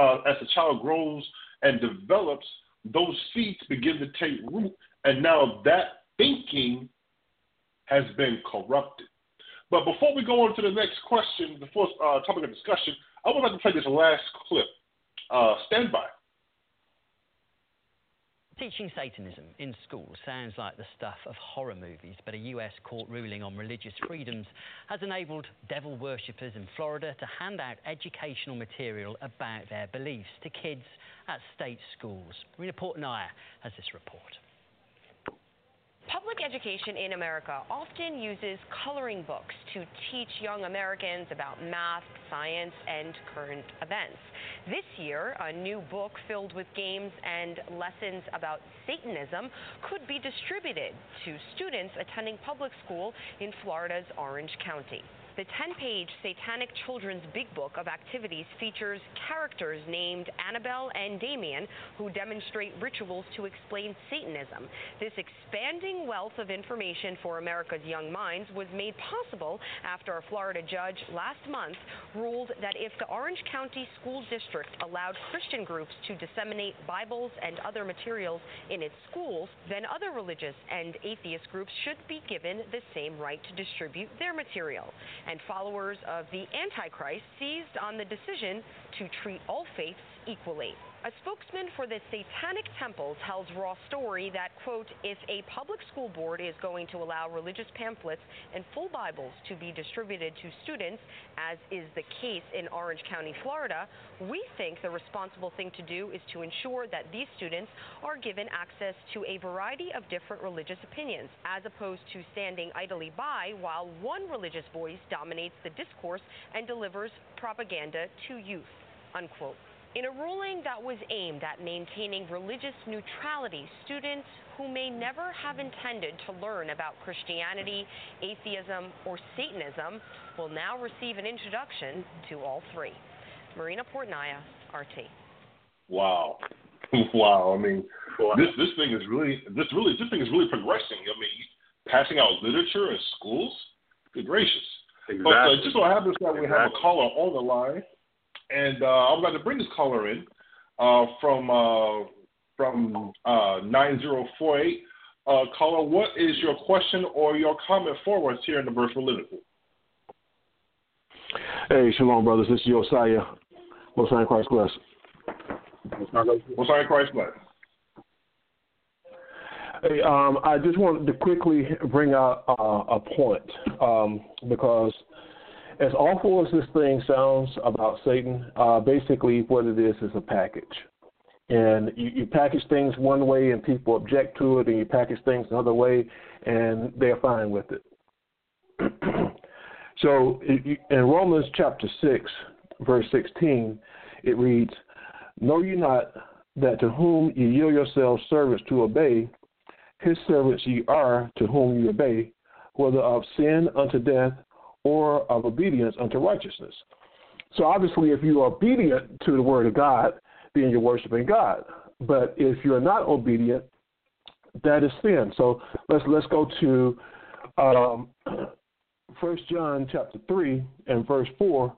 uh, as the child grows and develops, those seeds begin to take root, and now that thinking has been corrupted. But before we go on to the next question, the first uh, topic of discussion, I would like to play this last clip. Uh, stand by. Teaching Satanism in schools sounds like the stuff of horror movies, but a US court ruling on religious freedoms has enabled devil worshippers in Florida to hand out educational material about their beliefs to kids at state schools. Marina Portnaya has this report. Public education in America often uses coloring books to teach young Americans about math, science, and current events. This year, a new book filled with games and lessons about Satanism could be distributed to students attending public school in Florida's Orange County. The 10 page Satanic Children's Big Book of Activities features characters named Annabelle and Damien who demonstrate rituals to explain Satanism. This expanding wealth of information for America's young minds was made possible after a Florida judge last month ruled that if the Orange County School District allowed Christian groups to disseminate Bibles and other materials in its schools, then other religious and atheist groups should be given the same right to distribute their material and followers of the Antichrist seized on the decision to treat all faiths equally. A spokesman for the Satanic Temple tells Raw Story that, quote, if a public school board is going to allow religious pamphlets and full Bibles to be distributed to students, as is the case in Orange County, Florida, we think the responsible thing to do is to ensure that these students are given access to a variety of different religious opinions, as opposed to standing idly by while one religious voice dominates the discourse and delivers propaganda to youth, unquote. In a ruling that was aimed at maintaining religious neutrality, students who may never have intended to learn about Christianity, atheism, or Satanism will now receive an introduction to all three. Marina Portnaya, RT. Wow. Wow. I mean, this this thing is really this really this thing is really progressing. I mean, passing out literature in schools. Good gracious. Exactly. But uh, just so happens that we have a caller on the line, and uh, I'm about to bring this caller in uh, from uh, from uh, 9048. Uh, caller, what is your question or your comment for us here in the verse we're living for? Hey, shalom, brothers. This is Josiah. In Christ bless. Most High Christ bless. Hey, um, I just wanted to quickly bring out uh, a point um, because, as awful as this thing sounds about Satan, uh, basically what it is is a package. And you, you package things one way and people object to it, and you package things another way and they're fine with it. so in Romans chapter 6, verse 16, it reads, Know ye not that to whom ye yield yourselves servants to obey, his servants ye are to whom ye obey, whether of sin unto death or of obedience unto righteousness. So obviously, if you are obedient to the word of God, then you're worshiping God. But if you're not obedient, that is sin. So let's let's go to um, First John chapter three and verse four,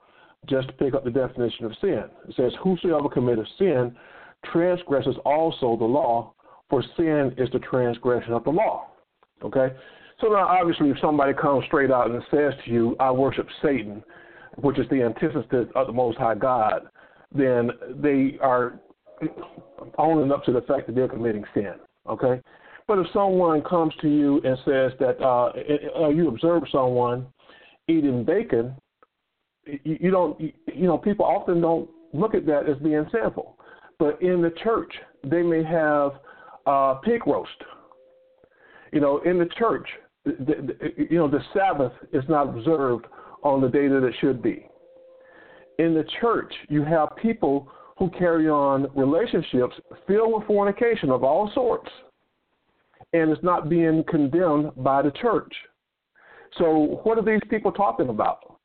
just to pick up the definition of sin. It says, "Whosoever committeth sin transgresses also the law, for sin is the transgression of the law." Okay. So now, obviously, if somebody comes straight out and says to you, "I worship Satan," which is the antithesis of the Most High God, then they are owning up to the fact that they're committing sin. Okay, but if someone comes to you and says that uh, uh, you observe someone eating bacon, you, you don't, you, you know, people often don't look at that as being sinful. But in the church, they may have uh, pig roast. You know, in the church, you know, the Sabbath is not observed on the day that it should be. In the church, you have people who carry on relationships filled with fornication of all sorts, and it's not being condemned by the church. So, what are these people talking about?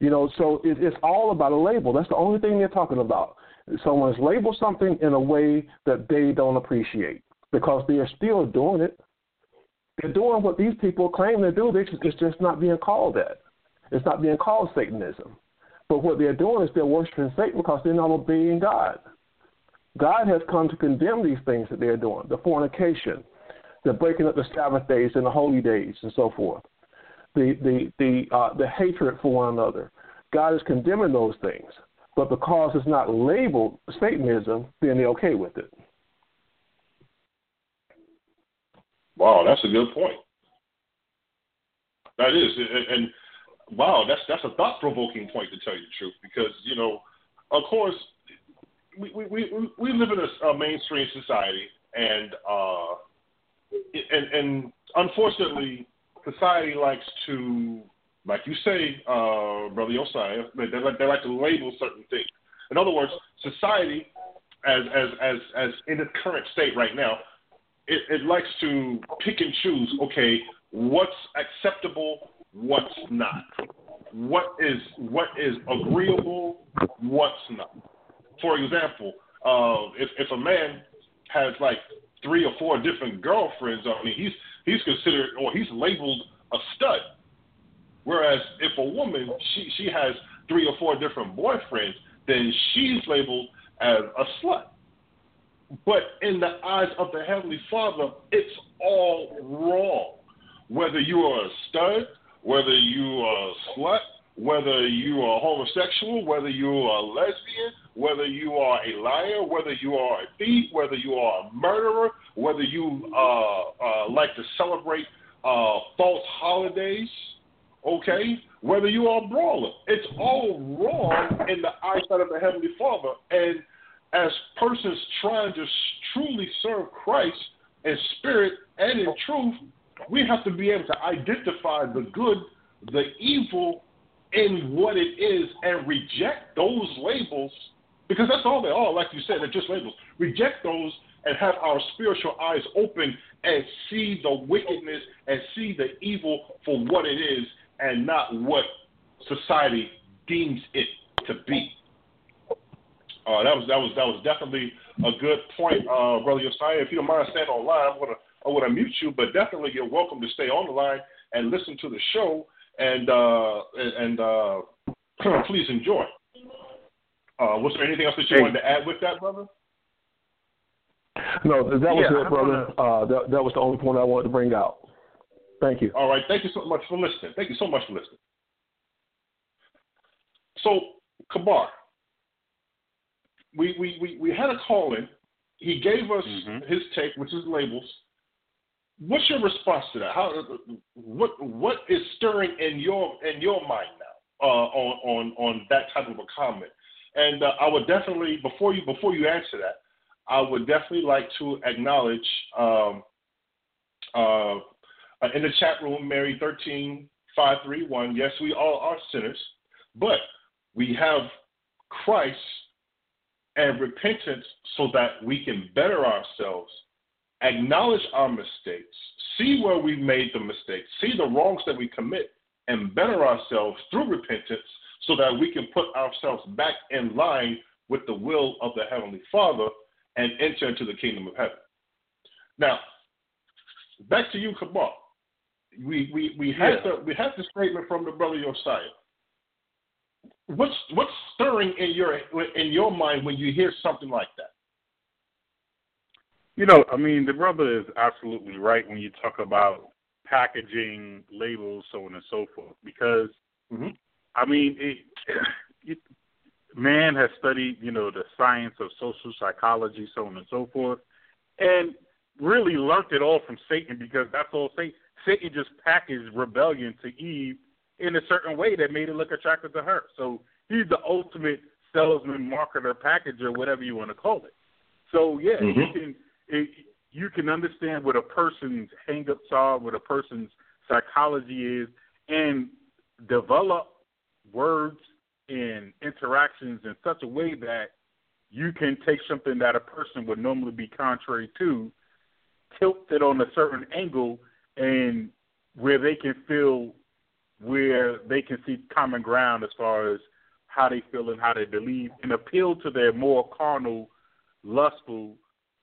You know, so it, it's all about a label. That's the only thing they're talking about. Someone's labeled something in a way that they don't appreciate because they are still doing it. They're doing what these people claim to do. Just, it's just not being called that. It's not being called Satanism. But what they're doing is they're worshiping Satan because they're not obeying God. God has come to condemn these things that they're doing the fornication, the breaking up the Sabbath days and the holy days, and so forth, the, the, the, uh, the hatred for one another. God is condemning those things. But because it's not labeled Satanism, then they're okay with it. Wow, that's a good point. That is, and wow, that's that's a thought provoking point to tell you the truth, because you know, of course, we we we, we live in a, a mainstream society, and uh, and and unfortunately, society likes to, like you say, uh, brother they, they like they like to label certain things. In other words, society, as as as as in its current state right now, it, it likes to pick and choose. Okay, what's acceptable, what's not. What is what is agreeable, what's not. For example, uh, if if a man has like three or four different girlfriends, I mean, he's he's considered or he's labeled a stud. Whereas if a woman she she has three or four different boyfriends, then she's labeled as a slut. But in the eyes of the Heavenly Father, it's all wrong. Whether you are a stud, whether you are a slut, whether you are homosexual, whether you are a lesbian, whether you are a liar, whether you are a thief, whether you are a murderer, whether you uh, uh, like to celebrate uh, false holidays, okay, whether you are a brawler. It's all wrong in the eyesight of the Heavenly Father. And as persons trying to truly serve Christ in spirit and in truth, we have to be able to identify the good, the evil in what it is and reject those labels because that's all they are, like you said, they're just labels. Reject those and have our spiritual eyes open and see the wickedness and see the evil for what it is and not what society deems it to be. Uh, that was that was that was definitely a good point, uh, brother Josiah. If you don't mind staying online, I'm gonna I want to mute you, but definitely you're welcome to stay on the line and listen to the show and uh, and uh, please enjoy. Uh, was there anything else that you hey. wanted to add with that, brother? No, that was yeah, it, brother. Uh, that, that was the only point I wanted to bring out. Thank you. All right. Thank you so much for listening. Thank you so much for listening. So, Kabar, we, we, we, we had a call in. He gave us mm-hmm. his take, which is labels. What's your response to that? How what what is stirring in your in your mind now uh, on on on that type of a comment? And uh, I would definitely before you before you answer that, I would definitely like to acknowledge um, uh, in the chat room, Mary thirteen five three one. Yes, we all are sinners, but we have Christ and repentance so that we can better ourselves acknowledge our mistakes, see where we've made the mistakes, see the wrongs that we commit, and better ourselves through repentance so that we can put ourselves back in line with the will of the Heavenly Father and enter into the kingdom of heaven. Now, back to you, Kabar. We we we had yeah. the we had the statement from the brother Josiah. What's what's stirring in your in your mind when you hear something like that? You know, I mean, the brother is absolutely right when you talk about packaging, labels, so on and so forth. Because, mm-hmm. I mean, it, it, man has studied, you know, the science of social psychology, so on and so forth, and really learned it all from Satan because that's all Satan. Satan just packaged rebellion to Eve in a certain way that made it look attractive to her. So he's the ultimate salesman, marketer, packager, whatever you want to call it. So yeah, mm-hmm. you can it, you can understand what a person's hangups are, what a person's psychology is, and develop words and interactions in such a way that you can take something that a person would normally be contrary to, tilt it on a certain angle, and where they can feel where they can see common ground as far as how they feel and how they believe, and appeal to their more carnal, lustful,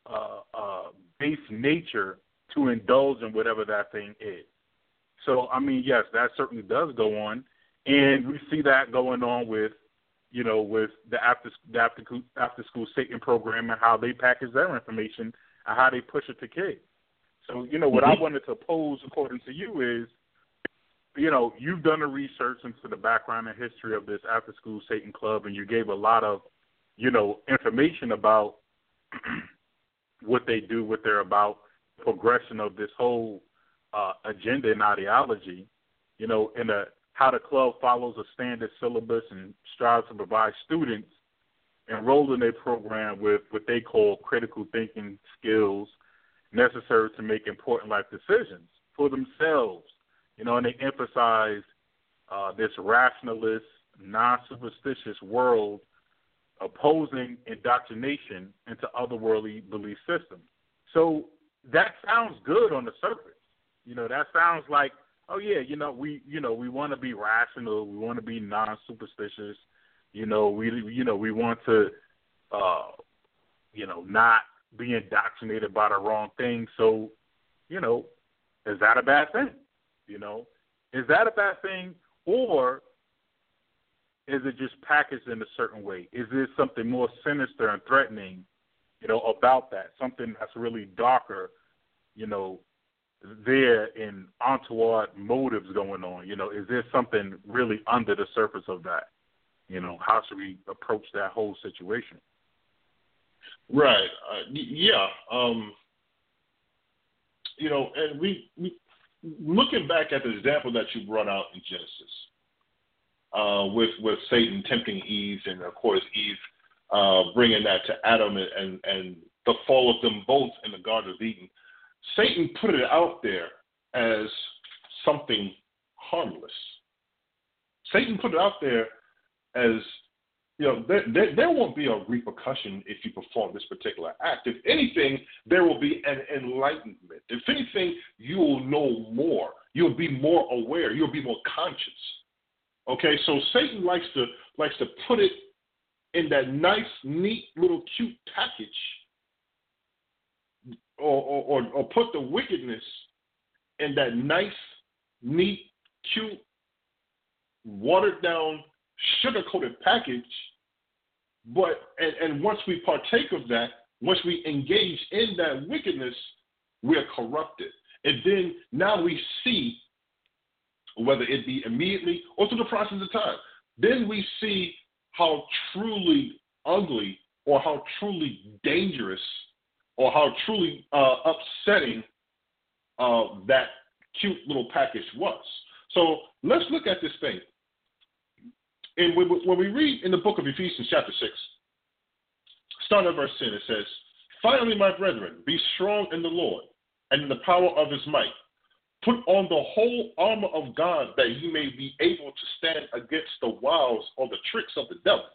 uh, uh, base nature to indulge in whatever that thing is. So, I mean, yes, that certainly does go on, and we see that going on with, you know, with the after the after after school Satan program and how they package their information and how they push it to kids. So, you know, what mm-hmm. I wanted to pose, according to you, is, you know, you've done the research into the background and history of this after school Satan club, and you gave a lot of, you know, information about what they do, what they're about, progression of this whole uh, agenda and ideology, you know, and a how the club follows a standard syllabus and strives to provide students enrolled in their program with what they call critical thinking skills necessary to make important life decisions for themselves. You know, and they emphasize uh, this rationalist, non superstitious world opposing indoctrination into otherworldly belief systems. So that sounds good on the surface. You know, that sounds like oh yeah, you know, we you know we want to be rational, we want to be non-superstitious, you know, we you know we want to, uh, you know, not be indoctrinated by the wrong thing. So, you know, is that a bad thing? You know, is that a bad thing, or is it just packaged in a certain way? Is there something more sinister and threatening, you know, about that? Something that's really darker, you know, there in untoward motives going on? You know, is there something really under the surface of that? You know, how should we approach that whole situation? Right. Uh, yeah. Um, you know, and we, we looking back at the example that you brought out in Genesis, uh, with with Satan tempting Eve, and of course Eve uh, bringing that to Adam, and, and and the fall of them both in the Garden of Eden. Satan put it out there as something harmless. Satan put it out there as, you know, there, there, there, won't be a repercussion if you perform this particular act. If anything, there will be an enlightenment. If anything, you will know more. You'll be more aware. You'll be more conscious. Okay, so Satan likes to likes to put it in that nice, neat, little, cute package or, or, or put the wickedness in that nice, neat, cute, watered down, sugar coated package. But and, and once we partake of that, once we engage in that wickedness, we're corrupted. And then now we see, whether it be immediately or through the process of time, then we see how truly ugly or how truly dangerous or how truly uh, upsetting uh, that cute little package was. So let's look at this thing. And when we read in the book of Ephesians, chapter 6, starting at verse 10, it says, Finally, my brethren, be strong in the Lord and in the power of his might. Put on the whole armor of God that you may be able to stand against the wiles or the tricks of the devil.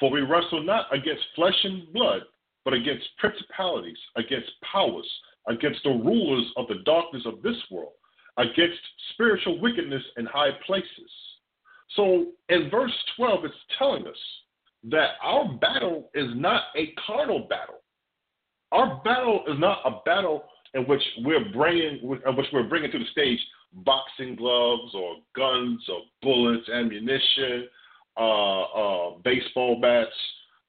For we wrestle not against flesh and blood, but against principalities, against powers, against the rulers of the darkness of this world, against spiritual wickedness in high places. So in verse 12, it's telling us that our battle is not a carnal battle. Our battle is not a battle in which we're bringing, in which we're bringing to the stage boxing gloves or guns or bullets, ammunition, uh, uh, baseball bats,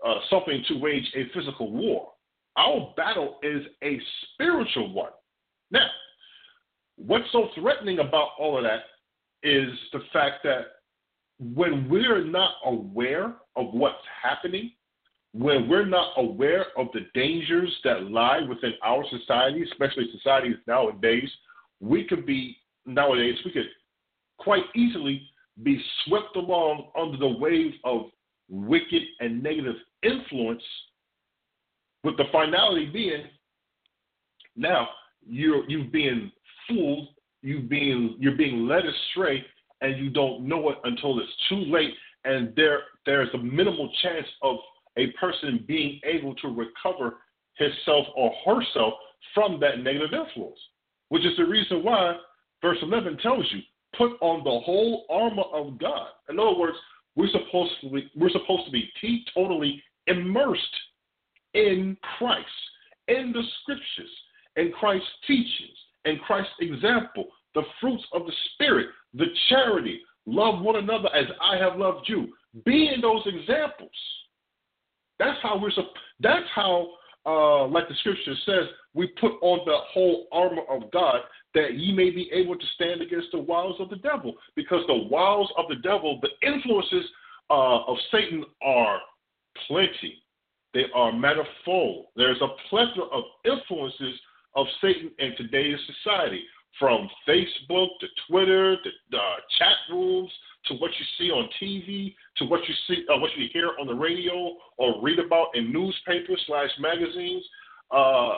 uh, something to wage a physical war. Our battle is a spiritual one. Now, what's so threatening about all of that is the fact that when we're not aware of what's happening, when we're not aware of the dangers that lie within our society, especially societies nowadays, we could be nowadays we could quite easily be swept along under the wave of wicked and negative influence, with the finality being now you're you being fooled, you being you're being led astray, and you don't know it until it's too late, and there there's a minimal chance of a person being able to recover himself or herself from that negative influence, which is the reason why verse 11 tells you put on the whole armor of God. In other words, we're supposed to be, we're supposed to be totally immersed in Christ, in the scriptures, in Christ's teachings, in Christ's example, the fruits of the Spirit, the charity, love one another as I have loved you. Be in those examples. That's how we're. That's how, uh, like the scripture says, we put on the whole armor of God that ye may be able to stand against the wiles of the devil. Because the wiles of the devil, the influences uh, of Satan are plenty. They are manifold. There's a plethora of influences of Satan in today's society, from Facebook to Twitter to uh, chat rooms to what you see on TV to what you see, uh, what you hear on the radio or read about in newspapers slash magazines. Uh,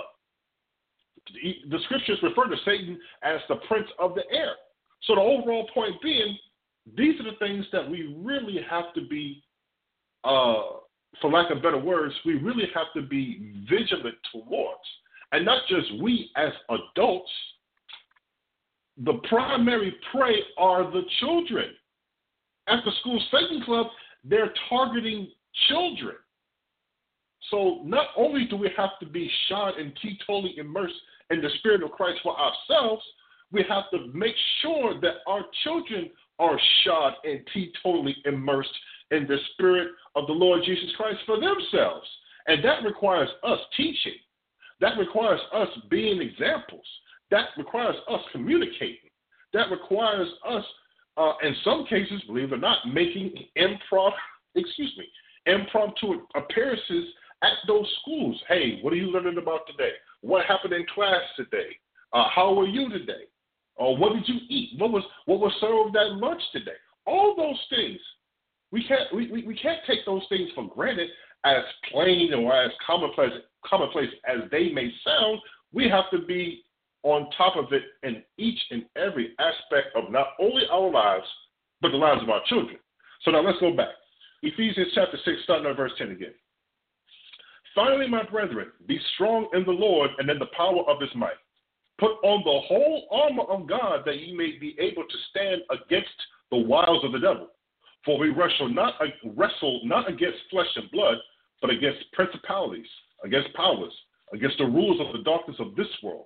the scriptures refer to Satan as the prince of the air. So the overall point being, these are the things that we really have to be, uh, for lack of better words, we really have to be vigilant towards. And not just we as adults, the primary prey are the children. At the school Satan Club, they're targeting children. So not only do we have to be shod and totally immersed in the Spirit of Christ for ourselves, we have to make sure that our children are shod and totally immersed in the Spirit of the Lord Jesus Christ for themselves. And that requires us teaching. That requires us being examples. That requires us communicating. That requires us, uh, in some cases, believe it or not, making improv, excuse me, impromptu appearances at those schools. Hey, what are you learning about today? What happened in class today? Uh, how were you today? Or what did you eat? What was what was served at lunch today? All those things. We can't we, we, we can't take those things for granted as plain or as commonplace commonplace as they may sound. We have to be on top of it in each and every aspect of not only our lives, but the lives of our children. So now let's go back. Ephesians chapter 6, starting at verse 10 again. Finally, my brethren, be strong in the Lord and in the power of his might. Put on the whole armor of God that ye may be able to stand against the wiles of the devil. For we wrestle not wrestle not against flesh and blood, but against principalities, against powers, against the rulers of the darkness of this world,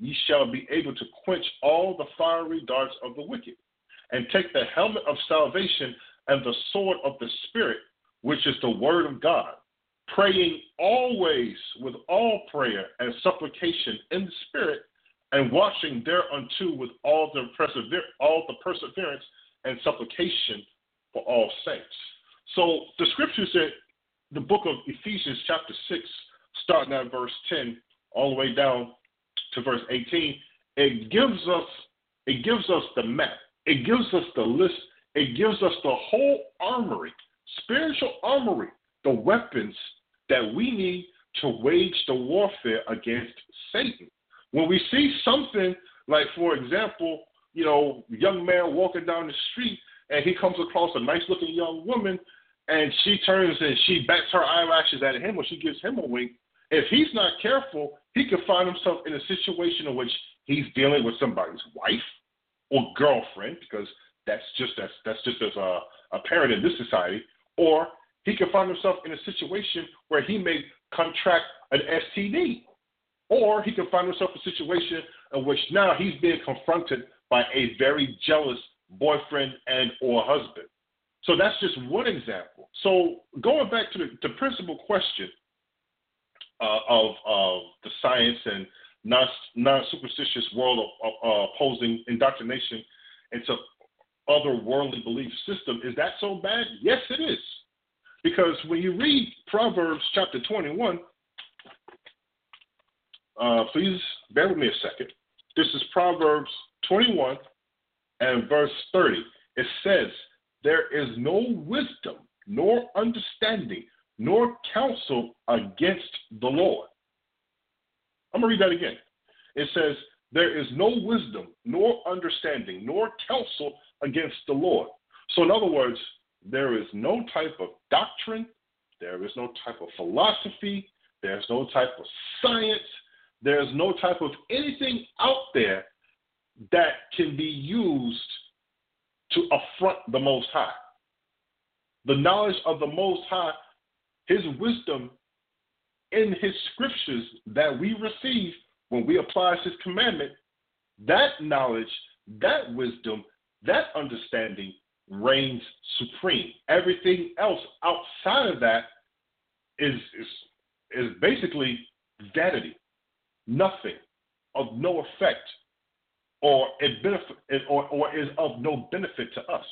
ye shall be able to quench all the fiery darts of the wicked, and take the helmet of salvation and the sword of the Spirit, which is the word of God praying always with all prayer and supplication in the Spirit, and watching thereunto with all the persever- all the perseverance and supplication for all saints. So the scriptures in the book of Ephesians, chapter six, starting at verse ten, all the way down to verse eighteen, it gives us it gives us the map, it gives us the list, it gives us the whole armory, spiritual armory, the weapons that we need to wage the warfare against Satan. When we see something like, for example, you know, young man walking down the street and he comes across a nice looking young woman and she turns and she bats her eyelashes at him or she gives him a wink, if he's not careful, he could find himself in a situation in which he's dealing with somebody's wife or girlfriend, because that's just that's that's just as a, apparent in this society, or he could find himself in a situation where he may contract an STD. Or he can find himself in a situation in which now he's being confronted by a very jealous boyfriend and or husband. So that's just one example. So going back to the, the principal question uh, of, the science and non, non-superstitious world of uh, opposing indoctrination into other worldly belief system, is that so bad? Yes, it is. Because when you read Proverbs chapter 21, uh, please bear with me a second. This is Proverbs 21 and verse 30. It says, There is no wisdom, nor understanding, nor counsel against the Lord. I'm going to read that again. It says, There is no wisdom, nor understanding, nor counsel against the Lord. So, in other words, there is no type of doctrine, there is no type of philosophy, there's no type of science, there's no type of anything out there that can be used to affront the Most High. The knowledge of the Most High, His wisdom in His scriptures that we receive when we apply His commandment, that knowledge, that wisdom, that understanding reigns supreme. Everything else outside of that is is, is basically vanity, nothing, of no effect, or it benefit or, or is of no benefit to us.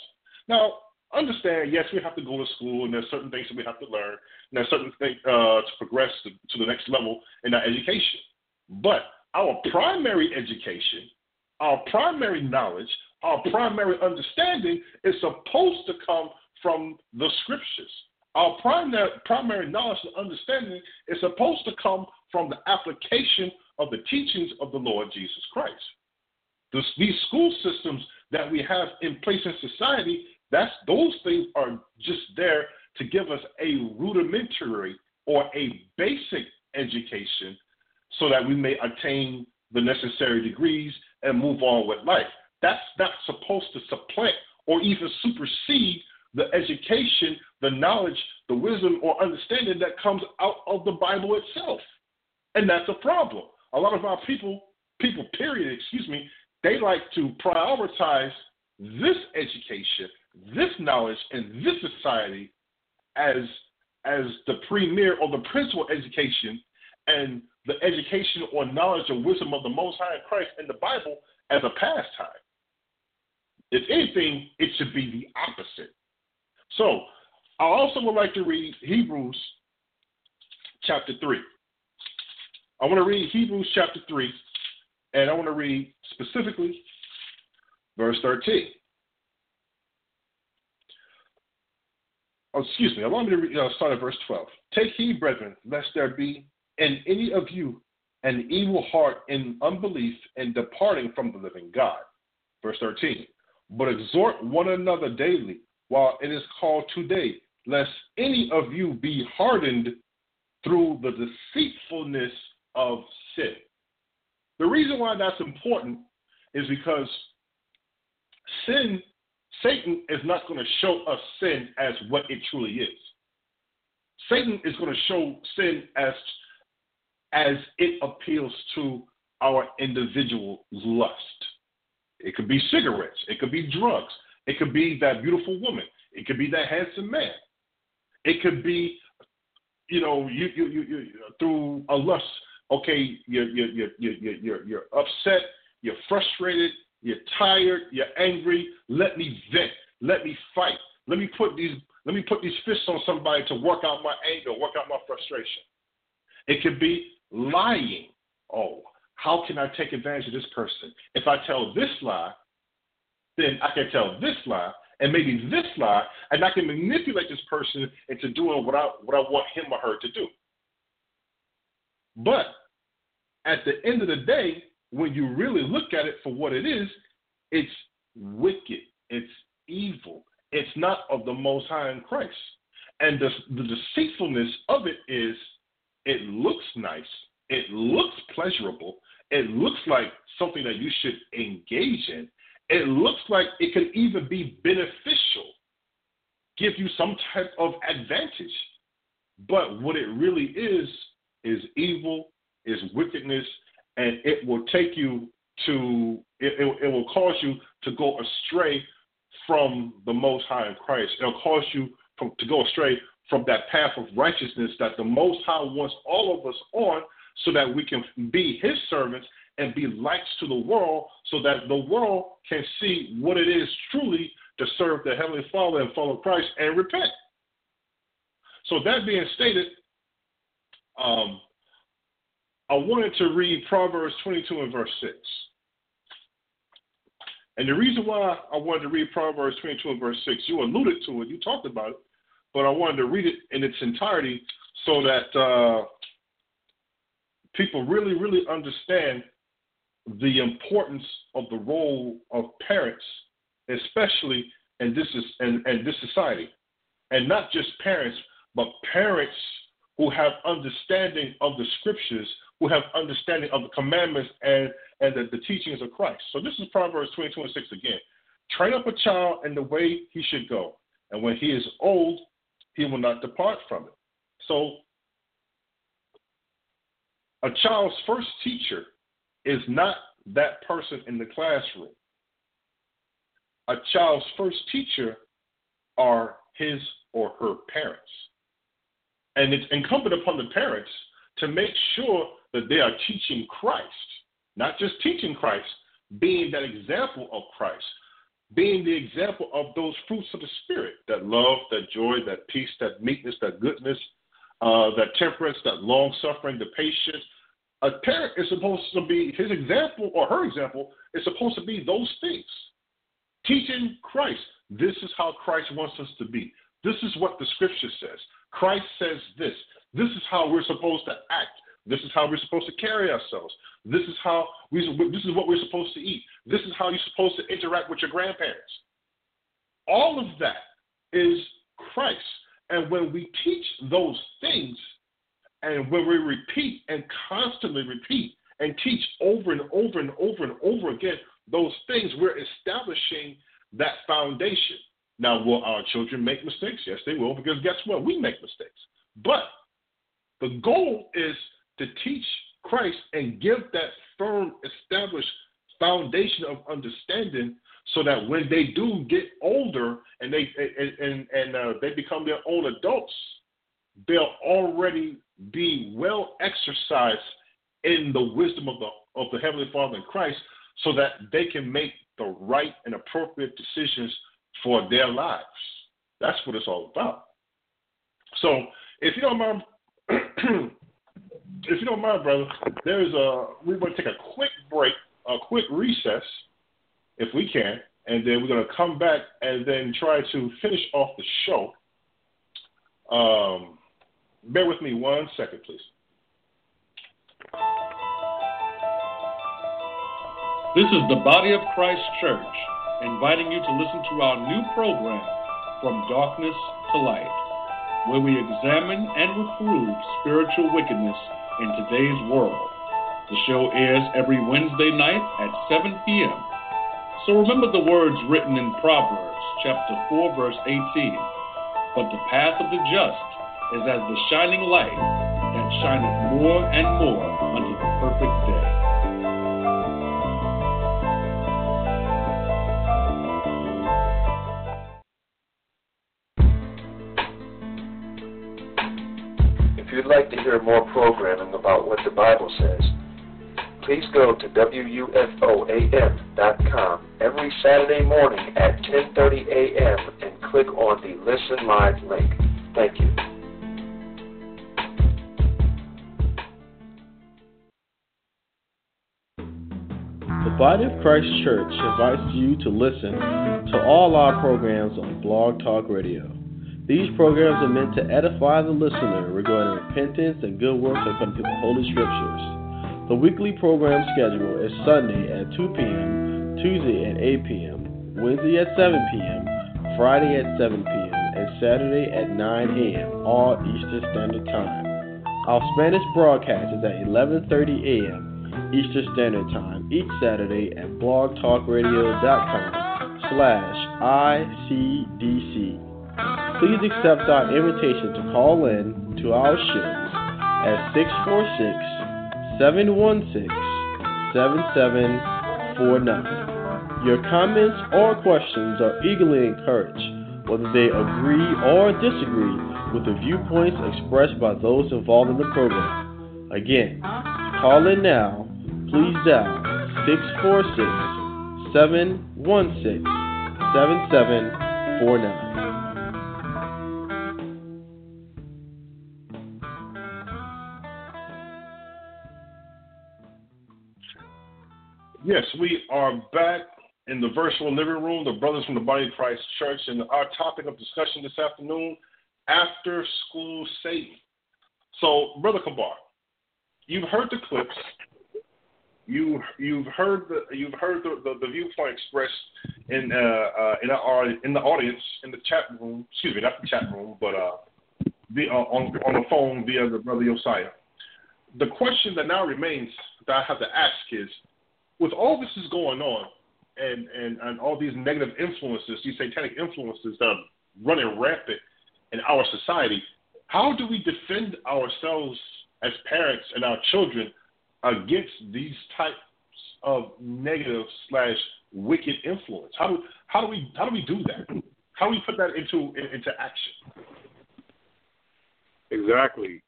Now, understand, yes, we have to go to school, and there's certain things that we have to learn, and there's certain things uh, to progress to, to the next level in our education. But our primary education, our primary knowledge, our primary understanding is supposed to come from the scriptures. Our primary, primary knowledge and understanding is supposed to come from the application of the teachings of the Lord Jesus Christ. This, these school systems that we have in place in society, that's those things are just there to give us a rudimentary or a basic education so that we may attain the necessary degrees and move on with life. That's not supposed to supplant or even supersede the education, the knowledge, the wisdom, or understanding that comes out of the Bible itself. And that's a problem. A lot of our people, people, period, excuse me, they like to prioritize this education, this knowledge, and this society as as the premier or the principal education and the education or knowledge or wisdom of the Most High in Christ and the Bible as a pastime. If anything, it should be the opposite. So, I also would like to read Hebrews chapter 3. I want to read Hebrews chapter 3, and I want to read specifically verse 13. Oh, excuse me, allow me to uh, start at verse 12. Take heed, brethren, lest there be in any of you an evil heart in unbelief and departing from the living God. Verse 13 but exhort one another daily while it is called today, lest any of you be hardened through the deceitfulness of sin. The reason why that's important is because sin, Satan is not going to show us sin as what it truly is. Satan is going to show sin as as it appeals to our individual lust. It could be cigarettes. It could be drugs. It could be that beautiful woman. It could be that handsome man. It could be, you know, you you you, you through a lust. Okay, you're you're you're you're you're, you're upset. You're frustrated. You're tired. You're angry. Let me vent. Let me fight. Let me put these let me put these fists on somebody to work out my anger, work out my frustration. It could be lying. Oh, how can I take advantage of this person? If I tell this lie, then I can tell this lie and maybe this lie, and I can manipulate this person into doing what I what I want him or her to do. But at the end of the day, when you really look at it for what it is, it's wicked, it's evil, it's not of the Most High in Christ. And the, the deceitfulness of it is it looks nice, it looks pleasurable, it looks like something that you should engage in. It looks like it could even be beneficial give you some type of advantage. But what it really is, is evil, is wickedness, and it will take you to, it, it, it will cause you to go astray from the Most High in Christ. It'll cause you from, to go astray from that path of righteousness that the Most High wants all of us on so that we can be His servants and be lights to the world so that the world can see what it is truly to serve the Heavenly Father and follow Christ and repent. So, that being stated, um, I wanted to read Proverbs 22 and verse 6. And the reason why I wanted to read Proverbs 22 and verse 6, you alluded to it, you talked about it, but I wanted to read it in its entirety so that uh, people really, really understand the importance of the role of parents, especially in this in, in this society, and not just parents, but parents who have understanding of the scriptures, who have understanding of the commandments and and the, the teachings of Christ. So this is Proverbs 22 and 6 again. Train up a child in the way he should go, and when he is old, he will not depart from it. So a child's first teacher is not that person in the classroom. A child's first teacher are his or her parents. And it's incumbent upon the parents to make sure that they are teaching Christ, not just teaching Christ, being that example of Christ, being the example of those fruits of the Spirit that love, that joy, that peace, that meekness, that goodness, uh, that temperance, that long suffering, the patience, a parent is supposed to be his example or her example is supposed to be those things. Teaching Christ. This is how Christ wants us to be. This is what the scripture says. Christ says this. This is how we're supposed to act. This is how we're supposed to carry ourselves. This is how we this is what we're supposed to eat. This is how you're supposed to interact with your grandparents. All of that is Christ. And when we teach those things, and when we repeat and constantly repeat and teach over and over and over and over again those things, we're establishing that foundation. Now, will our children make mistakes? Yes, they will, because guess what? We make mistakes. But the goal is to teach Christ and give that firm, established foundation of understanding so that when they do get older and they and and, and uh, they become their own adults, they'll already be well exercised in the wisdom of the of the Heavenly Father in Christ so that they can make the right and appropriate decisions for their lives. That's what it's all about. So if you don't mind if you don't mind, brother, there's a we're going to take a quick break, a quick recess, if we can, and then we're going to come back and then try to finish off the show. Um, Bear with me one second, please. This is the Body of Christ Church inviting you to listen to our new program, From Darkness to Light, where we examine and reprove spiritual wickedness in today's world. The show airs every Wednesday night at 7 p.m. So remember the words written in Proverbs chapter 4 verse 18. But the path of the just is as the shining light that shineth more and more unto the perfect day. Hear more programming about what the Bible says, please go to WUFOAM.com every Saturday morning at 10:30 a.m. and click on the Listen Live link. Thank you. The Body of Christ Church invites you to listen to all our programs on Blog Talk Radio. These programs are meant to edify the listener regarding repentance and good works according to the Holy Scriptures. The weekly program schedule is Sunday at 2 p.m., Tuesday at 8 p.m., Wednesday at 7 p.m., Friday at 7 p.m., and Saturday at 9 a.m., all Eastern Standard Time. Our Spanish broadcast is at 11:30 a.m. Eastern Standard Time each Saturday at blogtalkradio.com slash ICDC. Please accept our invitation to call in to our show at 646 716 7749. Your comments or questions are eagerly encouraged, whether they agree or disagree with the viewpoints expressed by those involved in the program. Again, call in now, please dial 646 716 7749. Yes, we are back in the virtual living room, the brothers from the Body of Christ Church, and our topic of discussion this afternoon: after school Satan. So, brother Kabar, you've heard the clips. You you've heard the you've heard the, the, the viewpoint expressed in uh, uh, in our in the audience in the chat room. Excuse me, not the chat room, but uh, the, uh on on the phone via the brother Josiah. The question that now remains that I have to ask is with all this is going on and, and, and all these negative influences, these satanic influences that are running rampant in our society, how do we defend ourselves as parents and our children against these types of negative slash wicked influence? How do how do we how do we do that? How do we put that into into action? Exactly.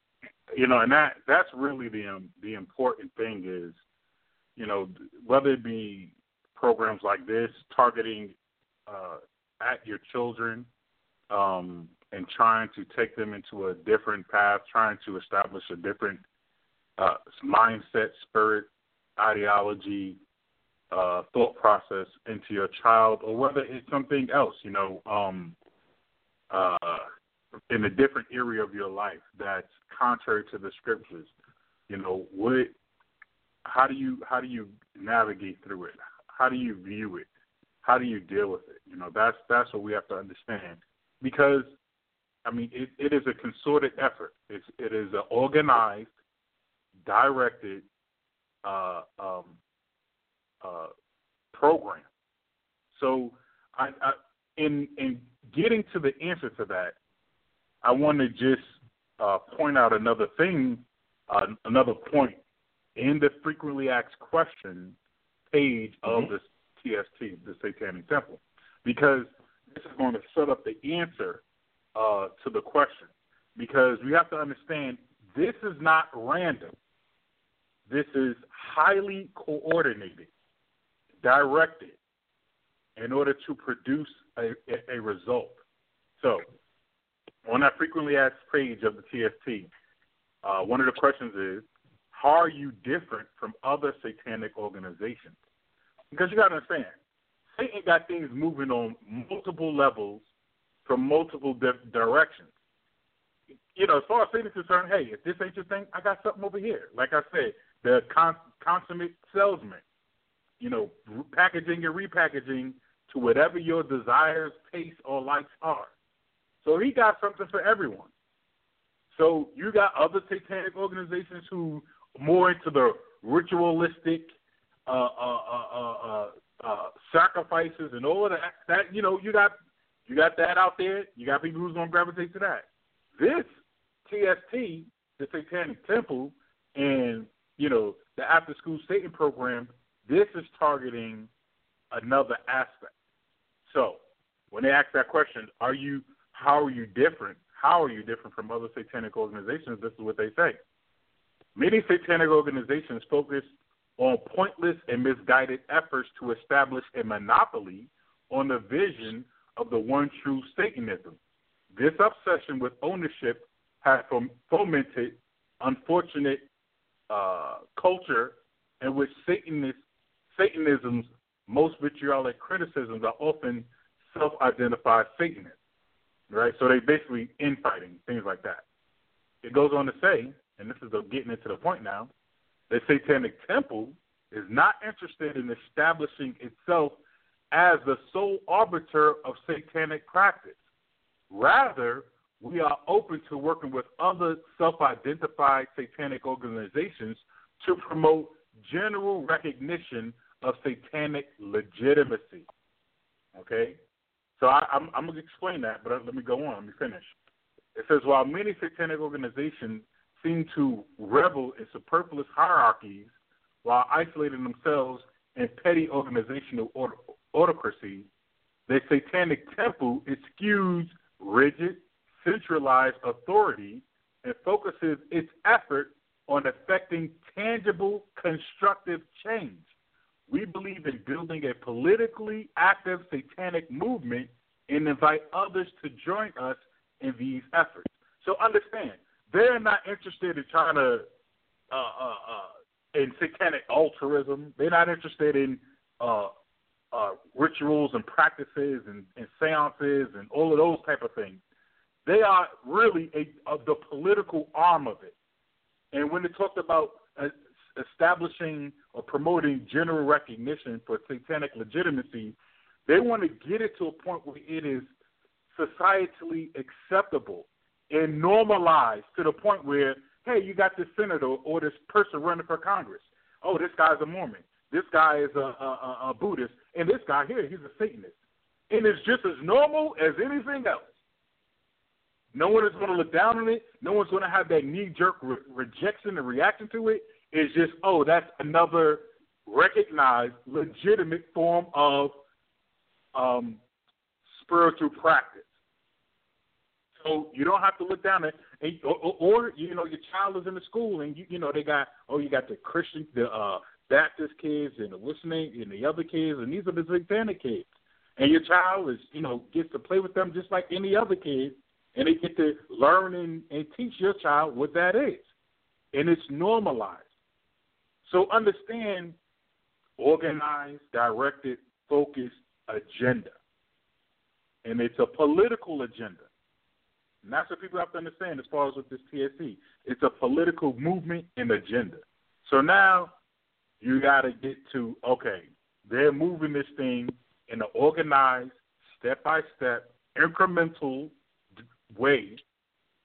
You know, and that that's really the um, the important thing is you know, whether it be programs like this targeting uh, at your children um, and trying to take them into a different path, trying to establish a different uh, mindset, spirit, ideology, uh, thought process into your child, or whether it's something else, you know, um, uh, in a different area of your life that's contrary to the scriptures. You know, what how do you how do you navigate through it? How do you view it? How do you deal with it? You know, that's that's what we have to understand. Because I mean, it, it is a concerted effort. It's it is an organized, directed uh, um, uh, program. So, I, I, in in getting to the answer to that, I want to just uh, point out another thing, uh, another point in the frequently asked questions page of mm-hmm. the TST, the Satanic Temple, because this is going to set up the answer uh, to the question. Because we have to understand this is not random. This is highly coordinated, directed, in order to produce a, a, a result. So, on that frequently asked page of the TST, uh, one of the questions is how are you different from other satanic organizations? Because you got to understand, Satan got things moving on multiple levels from multiple di- directions. You know, as far as Satan is concerned, hey, if this ain't your thing, I got something over here. Like I said, the con- consummate salesman, you know, packaging and repackaging to whatever your desires, tastes, or likes are. So he got something for everyone. So you got other satanic organizations who more into the ritualistic uh, uh, uh, uh, uh, sacrifices and all of that. That you know, you got you got that out there. You got people who's gonna gravitate to that. This TST, the Satanic Temple, and you know the After School Satan program. This is targeting another aspect. So when they ask that question, are you how are you different? How are you different from other satanic organizations? This is what they say. Many satanic organizations focus on pointless and misguided efforts to establish a monopoly on the vision of the one true Satanism. This obsession with ownership has fomented unfortunate uh, culture in which Satanist, Satanism's most vitriolic criticisms are often self-identified Satanists, right? So they basically infighting, things like that. It goes on to say, and this is getting into the point now, the Satanic Temple is not interested in establishing itself as the sole arbiter of satanic practice. Rather, we are open to working with other self identified satanic organizations to promote general recognition of satanic legitimacy. Okay? So I, I'm, I'm going to explain that, but let me go on. Let me finish. It says while many satanic organizations seem to revel in superfluous hierarchies while isolating themselves in petty organizational autocracy, the satanic temple eschews rigid, centralized authority and focuses its effort on effecting tangible, constructive change. We believe in building a politically active satanic movement and invite others to join us in these efforts. So understand, they're not interested in trying to uh, uh, uh, in satanic altruism. They're not interested in uh, uh, rituals and practices and, and seances and all of those type of things. They are really a, of the political arm of it. And when they talked about uh, establishing or promoting general recognition for satanic legitimacy, they want to get it to a point where it is societally acceptable and normalized to the point where, hey, you got this senator or this person running for Congress. Oh, this guy's a Mormon. This guy is a, a, a Buddhist. And this guy here, he's a Satanist. And it's just as normal as anything else. No one is going to look down on it. No one's going to have that knee jerk re- rejection and reaction to it. It's just, oh, that's another recognized, legitimate form of um, spiritual practice. So you don't have to look down at, and, or, or you know your child is in the school and you you know they got oh you got the Christian the uh, Baptist kids and the listening and the other kids and these are the satanic kids and your child is you know gets to play with them just like any other kid and they get to learn and, and teach your child what that is and it's normalized. So understand organized, directed, focused agenda. And it's a political agenda. And that's what people have to understand as far as with this TST. It's a political movement and agenda. So now you got to get to, okay, they're moving this thing in an organized, step by step, incremental way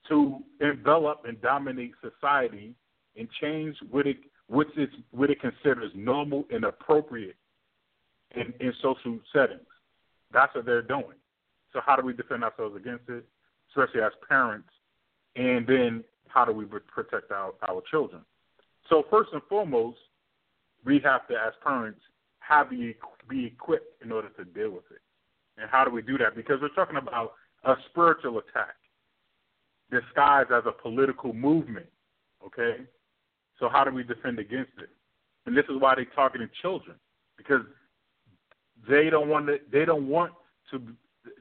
to envelop and dominate society and change what it what it what it considers normal and appropriate in, in social settings. That's what they're doing. So how do we defend ourselves against it, especially as parents? And then how do we protect our, our children? So first and foremost, we have to, as parents, have be, be equipped in order to deal with it. And how do we do that? Because we're talking about a spiritual attack disguised as a political movement. Okay? So how do we defend against it? And this is why they're targeting children. Because they don't want to. They don't want to.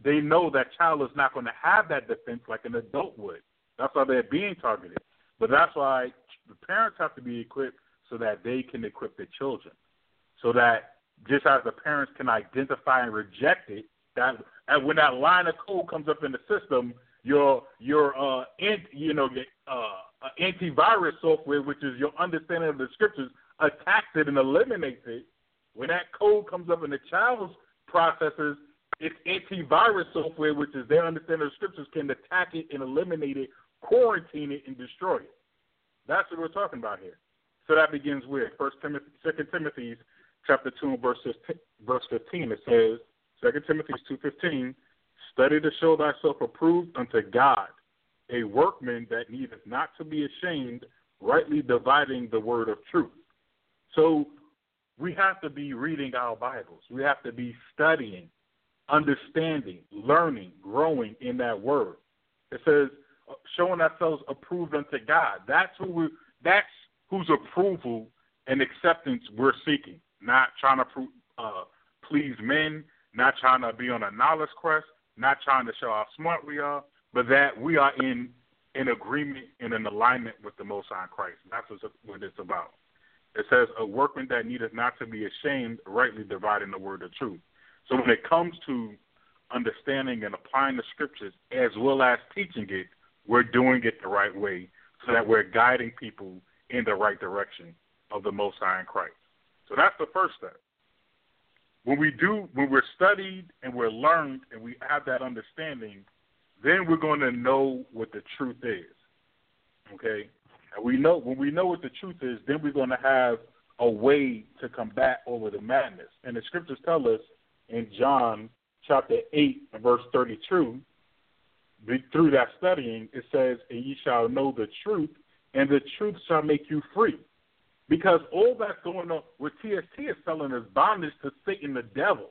They know that child is not going to have that defense like an adult would. That's why they're being targeted. But that's why the parents have to be equipped so that they can equip their children, so that just as the parents can identify and reject it, that and when that line of code comes up in the system, your your uh in, you know your uh antivirus software, which is your understanding of the scriptures, attacks it and eliminates it when that code comes up in the child's processors, it's antivirus software, which is their understanding of scriptures, can attack it and eliminate it, quarantine it, and destroy it. That's what we're talking about here. So that begins with First Timothy, Second Timothy, chapter two and verse verse fifteen. It says, Second Timothy two fifteen, study to show thyself approved unto God, a workman that needeth not to be ashamed, rightly dividing the word of truth. So we have to be reading our Bibles. We have to be studying, understanding, learning, growing in that word. It says, showing ourselves approved unto God. That's who we, that's whose approval and acceptance we're seeking. Not trying to uh, please men, not trying to be on a knowledge quest, not trying to show how smart we are, but that we are in in agreement and in alignment with the Most High Christ. That's what it's about. It says, a workman that needeth not to be ashamed, rightly dividing the word of truth. So when it comes to understanding and applying the scriptures as well as teaching it, we're doing it the right way so that we're guiding people in the right direction of the Most High in Christ. So that's the first step. When we do, when we're studied and we're learned and we have that understanding, then we're going to know what the truth is. Okay? And we know when we know what the truth is, then we're going to have a way to combat over the madness. And the scriptures tell us in John chapter 8, verse 32, through that studying, it says, And ye shall know the truth, and the truth shall make you free. Because all that's going on with TST is selling us bondage to Satan the devil.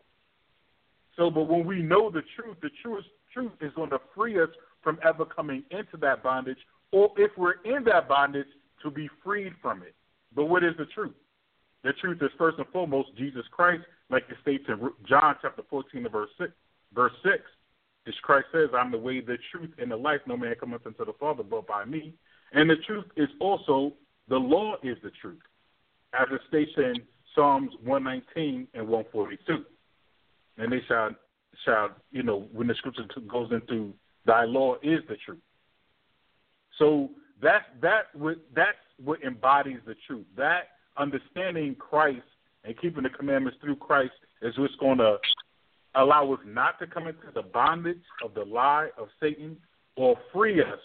So, but when we know the truth, the truest truth is going to free us from ever coming into that bondage, or if we're in that bondage, to be freed from it. But what is the truth? The truth is first and foremost Jesus Christ, like it states in John chapter 14 verse 6. Verse 6, as Christ says, I'm the way, the truth, and the life. No man cometh unto the Father but by me. And the truth is also, the law is the truth, as it states in Psalms 119 and 142. And they shall, shall, you know, when the scripture goes into thy law is the truth. So that's that that's what embodies the truth. That understanding Christ and keeping the commandments through Christ is what's going to allow us not to come into the bondage of the lie of Satan or free us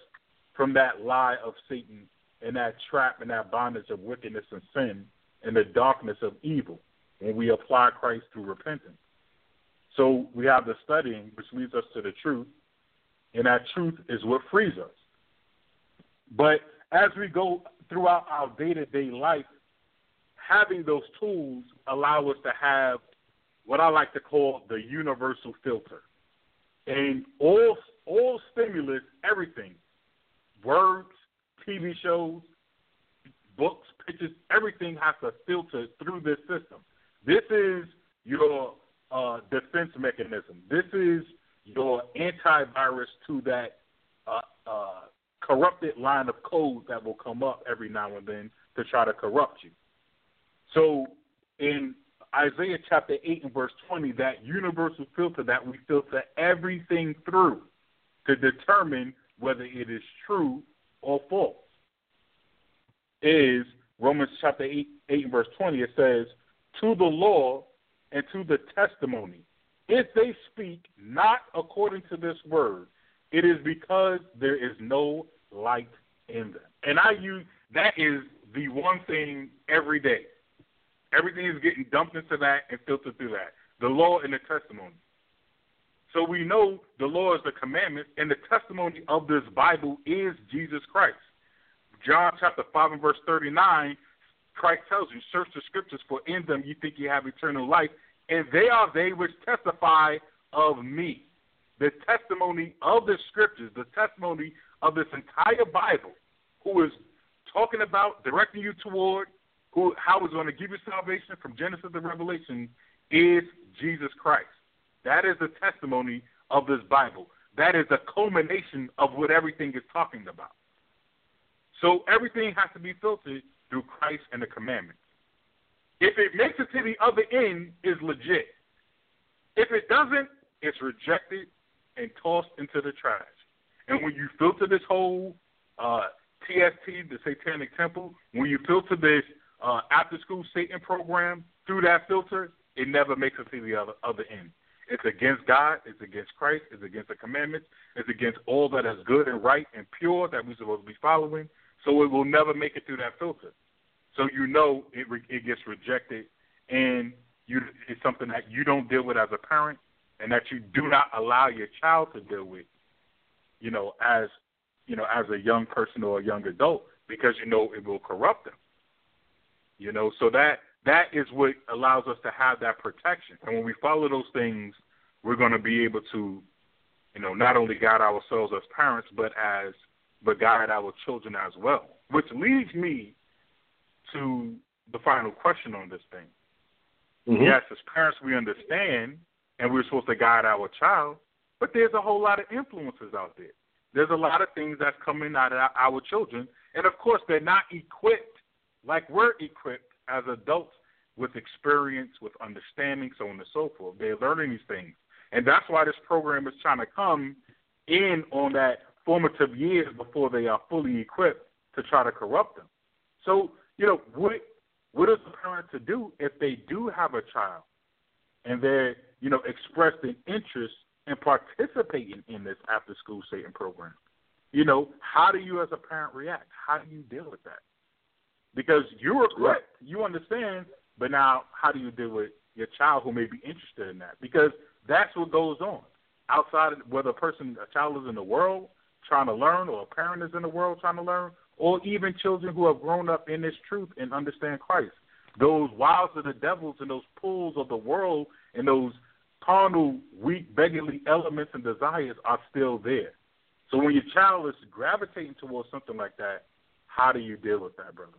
from that lie of Satan and that trap and that bondage of wickedness and sin and the darkness of evil when we apply Christ through repentance. So we have the studying, which leads us to the truth, and that truth is what frees us. But as we go throughout our day to day life, having those tools allow us to have what I like to call the universal filter. And all all stimulus, everything, words, TV shows, books, pictures, everything has to filter through this system. This is your uh, defense mechanism. This is your antivirus to that uh, uh, corrupted line of code that will come up every now and then to try to corrupt you. So in Isaiah chapter 8 and verse 20, that universal filter that we filter everything through to determine whether it is true or false is Romans chapter 8, 8 and verse 20. It says, To the law and to the testimony, if they speak not according to this word, it is because there is no light in them. And I use that is the one thing every day. Everything is getting dumped into that and filtered through that. The law and the testimony. So we know the law is the commandment, and the testimony of this Bible is Jesus Christ. John chapter 5 and verse 39, Christ tells you, Search the scriptures, for in them you think you have eternal life, and they are they which testify of me. The testimony of the scriptures, the testimony of this entire Bible, who is talking about, directing you toward, who how is going to give you salvation from Genesis to Revelation, is Jesus Christ. That is the testimony of this Bible. That is the culmination of what everything is talking about. So everything has to be filtered through Christ and the commandments. If it makes it to the other end, is legit. If it doesn't, it's rejected and tossed into the trash. And when you filter this whole uh, TST, the Satanic Temple, when you filter this uh, after school Satan program through that filter, it never makes it to the other, other end. It's against God, it's against Christ, it's against the commandments, it's against all that is good and right and pure that we're supposed to be following. So it will never make it through that filter. So you know it it gets rejected, and you it's something that you don't deal with as a parent, and that you do not allow your child to deal with. You know, as you know, as a young person or a young adult, because you know it will corrupt them. You know, so that that is what allows us to have that protection. And when we follow those things, we're going to be able to, you know, not only guide ourselves as parents, but as but guide our children as well. Which leads me to the final question on this thing. Mm-hmm. Yes, as parents, we understand, and we're supposed to guide our child, but there's a whole lot of influences out there. There's a lot of things that's coming out of our children, and of course, they're not equipped like we're equipped as adults with experience, with understanding, so on and so forth. They're learning these things. And that's why this program is trying to come in on that formative years before they are fully equipped to try to corrupt them. So, you know, what what is the parent to do if they do have a child and they're, you know, expressed an interest in participating in this after school Satan program? You know, how do you as a parent react? How do you deal with that? Because you're equipped, you understand, but now how do you deal with your child who may be interested in that because that's what goes on outside of whether a person a child is in the world trying to learn or a parent is in the world trying to learn or even children who have grown up in this truth and understand Christ. Those wiles of the devils and those pulls of the world and those carnal, weak, beggarly elements and desires are still there. So when your child is gravitating towards something like that, how do you deal with that, brother?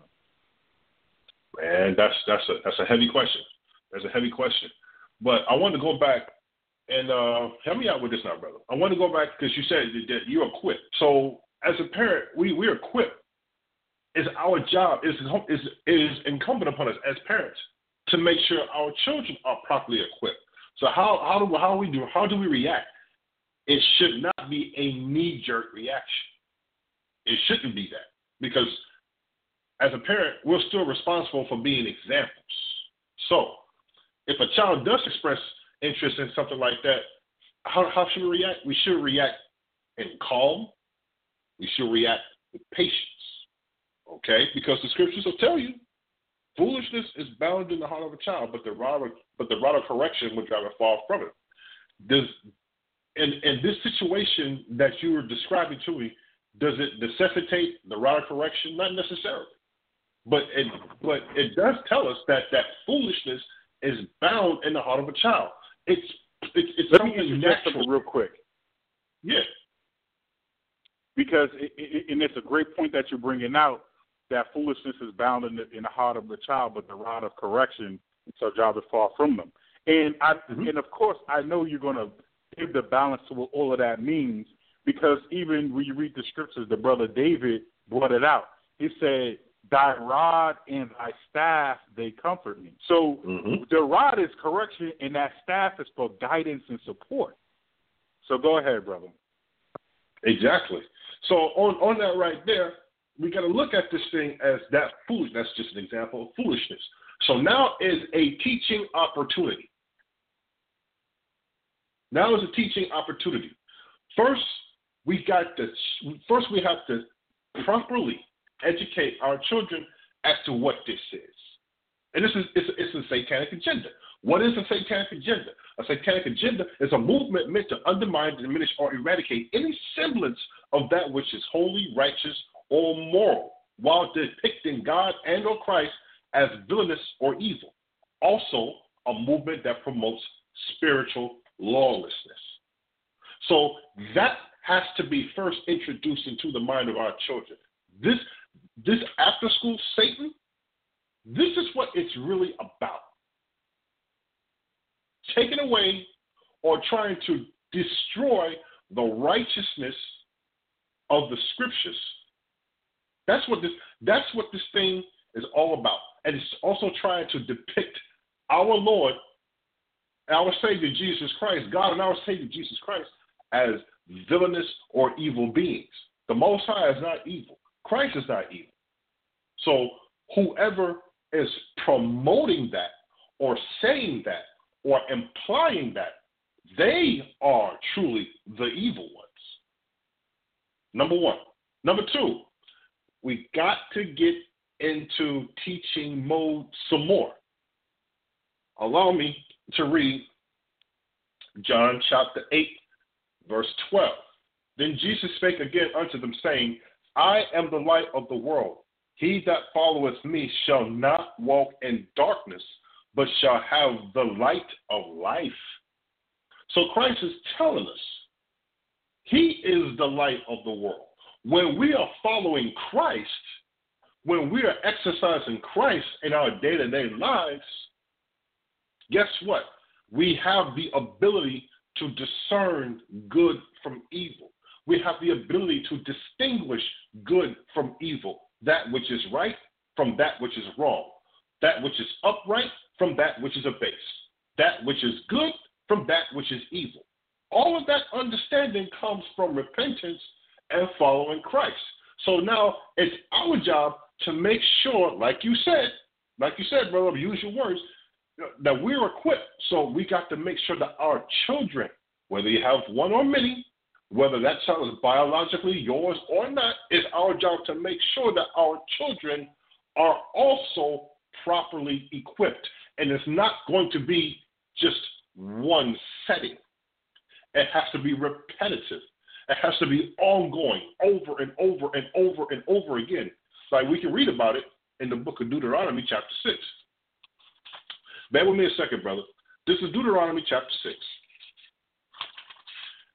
Man, that's that's a that's a heavy question. That's a heavy question. But I want to go back and uh, help me out with this now, brother. I want to go back because you said that you're equipped. So as a parent, we we're equipped. It's our job. Is is is incumbent upon us as parents to make sure our children are properly equipped. So how how do how do we do how do we react? It should not be a knee jerk reaction. It shouldn't be that because as a parent, we're still responsible for being examples. So if a child does express interest in something like that, how, how should we react? We should react in calm. We should react with patience. Okay? Because the scriptures will tell you foolishness is bound in the heart of a child, but the rod of, but the rod of correction will drive it far from it. Does in, in this situation that you were describing to me, does it necessitate the rod of correction? Not necessarily. But it but it does tell us that that foolishness is bound in the heart of a child. It's it's, it's Let me interject something real quick. Yeah. Because it, it, and it's a great point that you're bringing out that foolishness is bound in the, in the heart of the child, but the rod of correction shall drive it far from them. And I mm-hmm. and of course I know you're going to give the balance to what all of that means because even when you read the scriptures, the brother David brought it out. He said, "Thy rod and thy staff they comfort me." So mm-hmm. the rod is correction, and that staff is for guidance and support. So go ahead, brother. Exactly. So on on that right there, we got to look at this thing as that foolish. That's just an example of foolishness. So now is a teaching opportunity. Now is a teaching opportunity. First, we got to first we have to properly educate our children as to what this is. And this is it's, it's a satanic agenda. What is a satanic agenda? A satanic agenda is a movement meant to undermine, diminish, or eradicate any semblance of that which is holy, righteous, or moral, while depicting God and or Christ as villainous or evil. Also, a movement that promotes spiritual lawlessness. So that has to be first introduced into the mind of our children. This this after school Satan, this is what it's really about. Taking away or trying to destroy the righteousness of the scriptures that's what this that's what this thing is all about. And it's also trying to depict our Lord, our Savior Jesus Christ, God and our Savior Jesus Christ as villainous or evil beings. The Most High is not evil. Christ is not evil. So whoever is promoting that or saying that or implying that, they are truly the evil ones. Number one. Number two, we got to get into teaching mode some more. Allow me to read John chapter 8, verse 12. Then Jesus spake again unto them, saying, I am the light of the world. He that followeth me shall not walk in darkness, but shall have the light of life. So Christ is telling us he is the light of the world. When we are following Christ, when we are exercising Christ in our day to day lives, guess what? We have the ability to discern good from evil. We have the ability to distinguish good from evil, that which is right from that which is wrong, that which is upright from that which is abased, that which is good from that which is evil. All of that understanding comes from repentance and following Christ. So now it's our job to make sure, like you said, like you said, brother, use your words, that we're equipped. So we got to make sure that our children, whether you have one or many, whether that child is biologically yours or not, it's our job to make sure that our children are also properly equipped. And it's not going to be just one setting. It has to be repetitive. It has to be ongoing, over and over and over and over again. Like we can read about it in the book of Deuteronomy, chapter 6. Bear with me a second, brother. This is Deuteronomy chapter 6.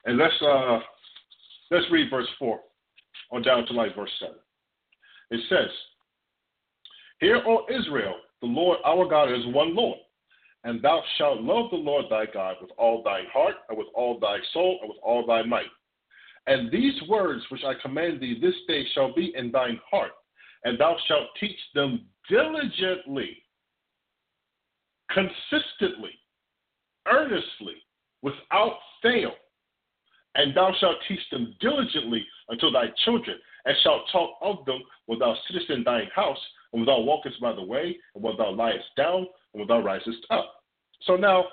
And let's uh let's read verse 4 on down to like verse 7. It says, Hear, O Israel, the Lord our God is one Lord, and thou shalt love the Lord thy God with all thine heart, and with all thy soul, and with all thy might. And these words which I command thee this day shall be in thine heart, and thou shalt teach them diligently, consistently, earnestly, without fail. And thou shalt teach them diligently unto thy children, and shalt talk of them when thou sittest in thine house, and when thou walkest by the way, and when thou liest down, and when thou risest up. So now,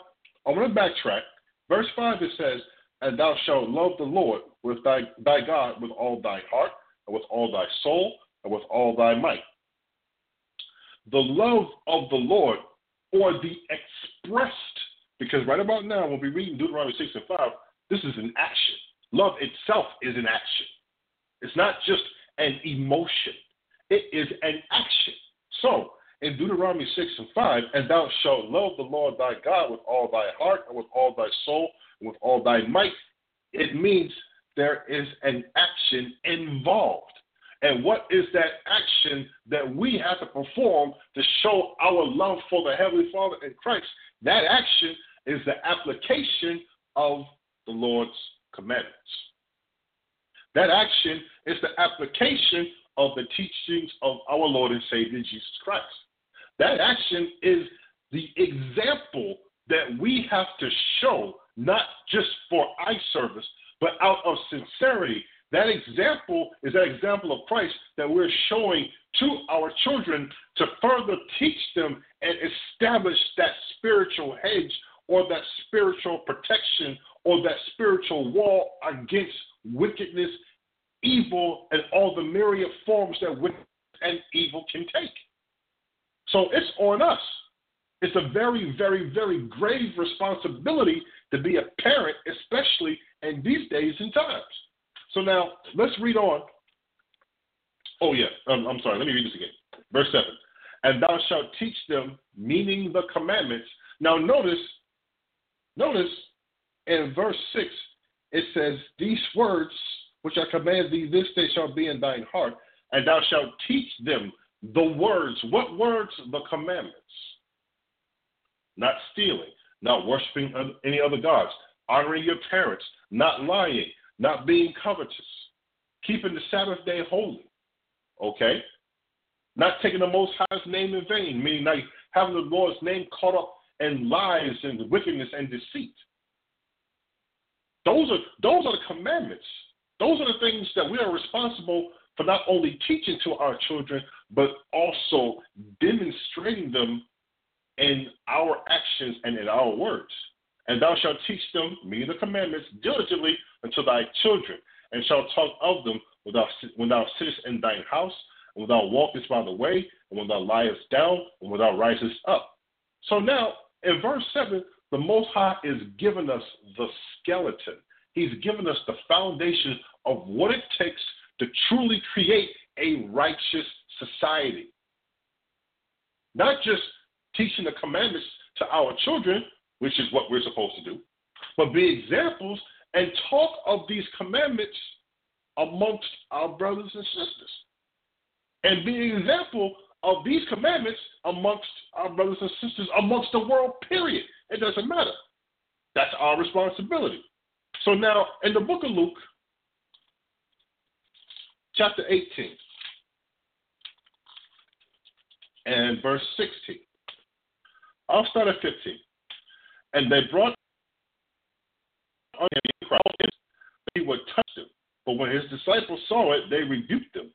I want to backtrack. Verse 5 it says, And thou shalt love the Lord with thy, thy God with all thy heart, and with all thy soul, and with all thy might. The love of the Lord, or the expressed, because right about now, when we read Deuteronomy 6 and 5, this is an action. Love itself is an action. It's not just an emotion, it is an action. So, in Deuteronomy 6 and 5, and thou shalt love the Lord thy God with all thy heart, and with all thy soul, and with all thy might, it means there is an action involved. And what is that action that we have to perform to show our love for the Heavenly Father in Christ? That action is the application of the Lord's commandments. That action is the application of the teachings of our Lord and Savior Jesus Christ. That action is the example that we have to show, not just for eye service, but out of sincerity. That example is that example of Christ that we're showing to our children to further teach them and establish that spiritual hedge or that spiritual protection or that spiritual wall against wickedness, evil, and all the myriad forms that wickedness and evil can take. So it's on us. It's a very, very, very grave responsibility to be a parent, especially in these days and times. So now let's read on. Oh, yeah, um, I'm sorry. Let me read this again. Verse 7 And thou shalt teach them, meaning the commandments. Now notice, notice in verse 6, it says, These words which I command thee this day shall be in thine heart, and thou shalt teach them the words. What words? The commandments. Not stealing, not worshiping any other gods, honoring your parents, not lying, not being covetous, keeping the Sabbath day holy. Okay? Not taking the Most High's name in vain, meaning not having the Lord's name caught up in lies and wickedness and deceit. Those are those are the commandments. Those are the things that we are responsible for not only teaching to our children, but also demonstrating them in our actions and in our words. And thou shalt teach them, me the commandments, diligently unto thy children, and shalt talk of them when thou, when thou sittest in thine house, and when thou walkest by the way, and when thou liest down, and when thou risest up. So now, in verse 7, the Most High is giving us the skeleton. He's given us the foundation of what it takes to truly create a righteous society. Not just teaching the commandments to our children, which is what we're supposed to do, but be examples and talk of these commandments amongst our brothers and sisters. And be an example of these commandments amongst our brothers and sisters, amongst the world, period. It doesn't matter. That's our responsibility. So now, in the book of Luke, chapter 18, and verse 16, I'll start at 15. And they brought on him he would touch them. But when his disciples saw it, they rebuked them.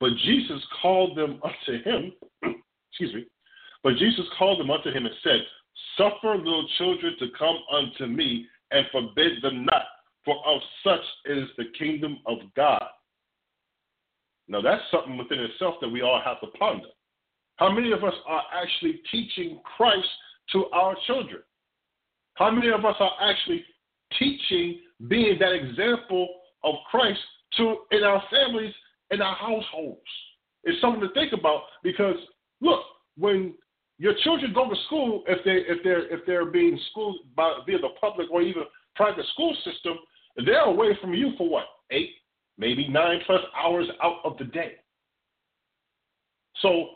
But Jesus called them unto him, excuse me, but Jesus called them unto him and said, Suffer little children to come unto me, and forbid them not, for of such is the kingdom of God. Now, that's something within itself that we all have to ponder. How many of us are actually teaching Christ to our children? How many of us are actually teaching, being that example of Christ to in our families, in our households? It's something to think about because look, when your children go to school, if they if they're if they're being schooled by via the public or even private school system, they're away from you for what eight, maybe nine plus hours out of the day. So,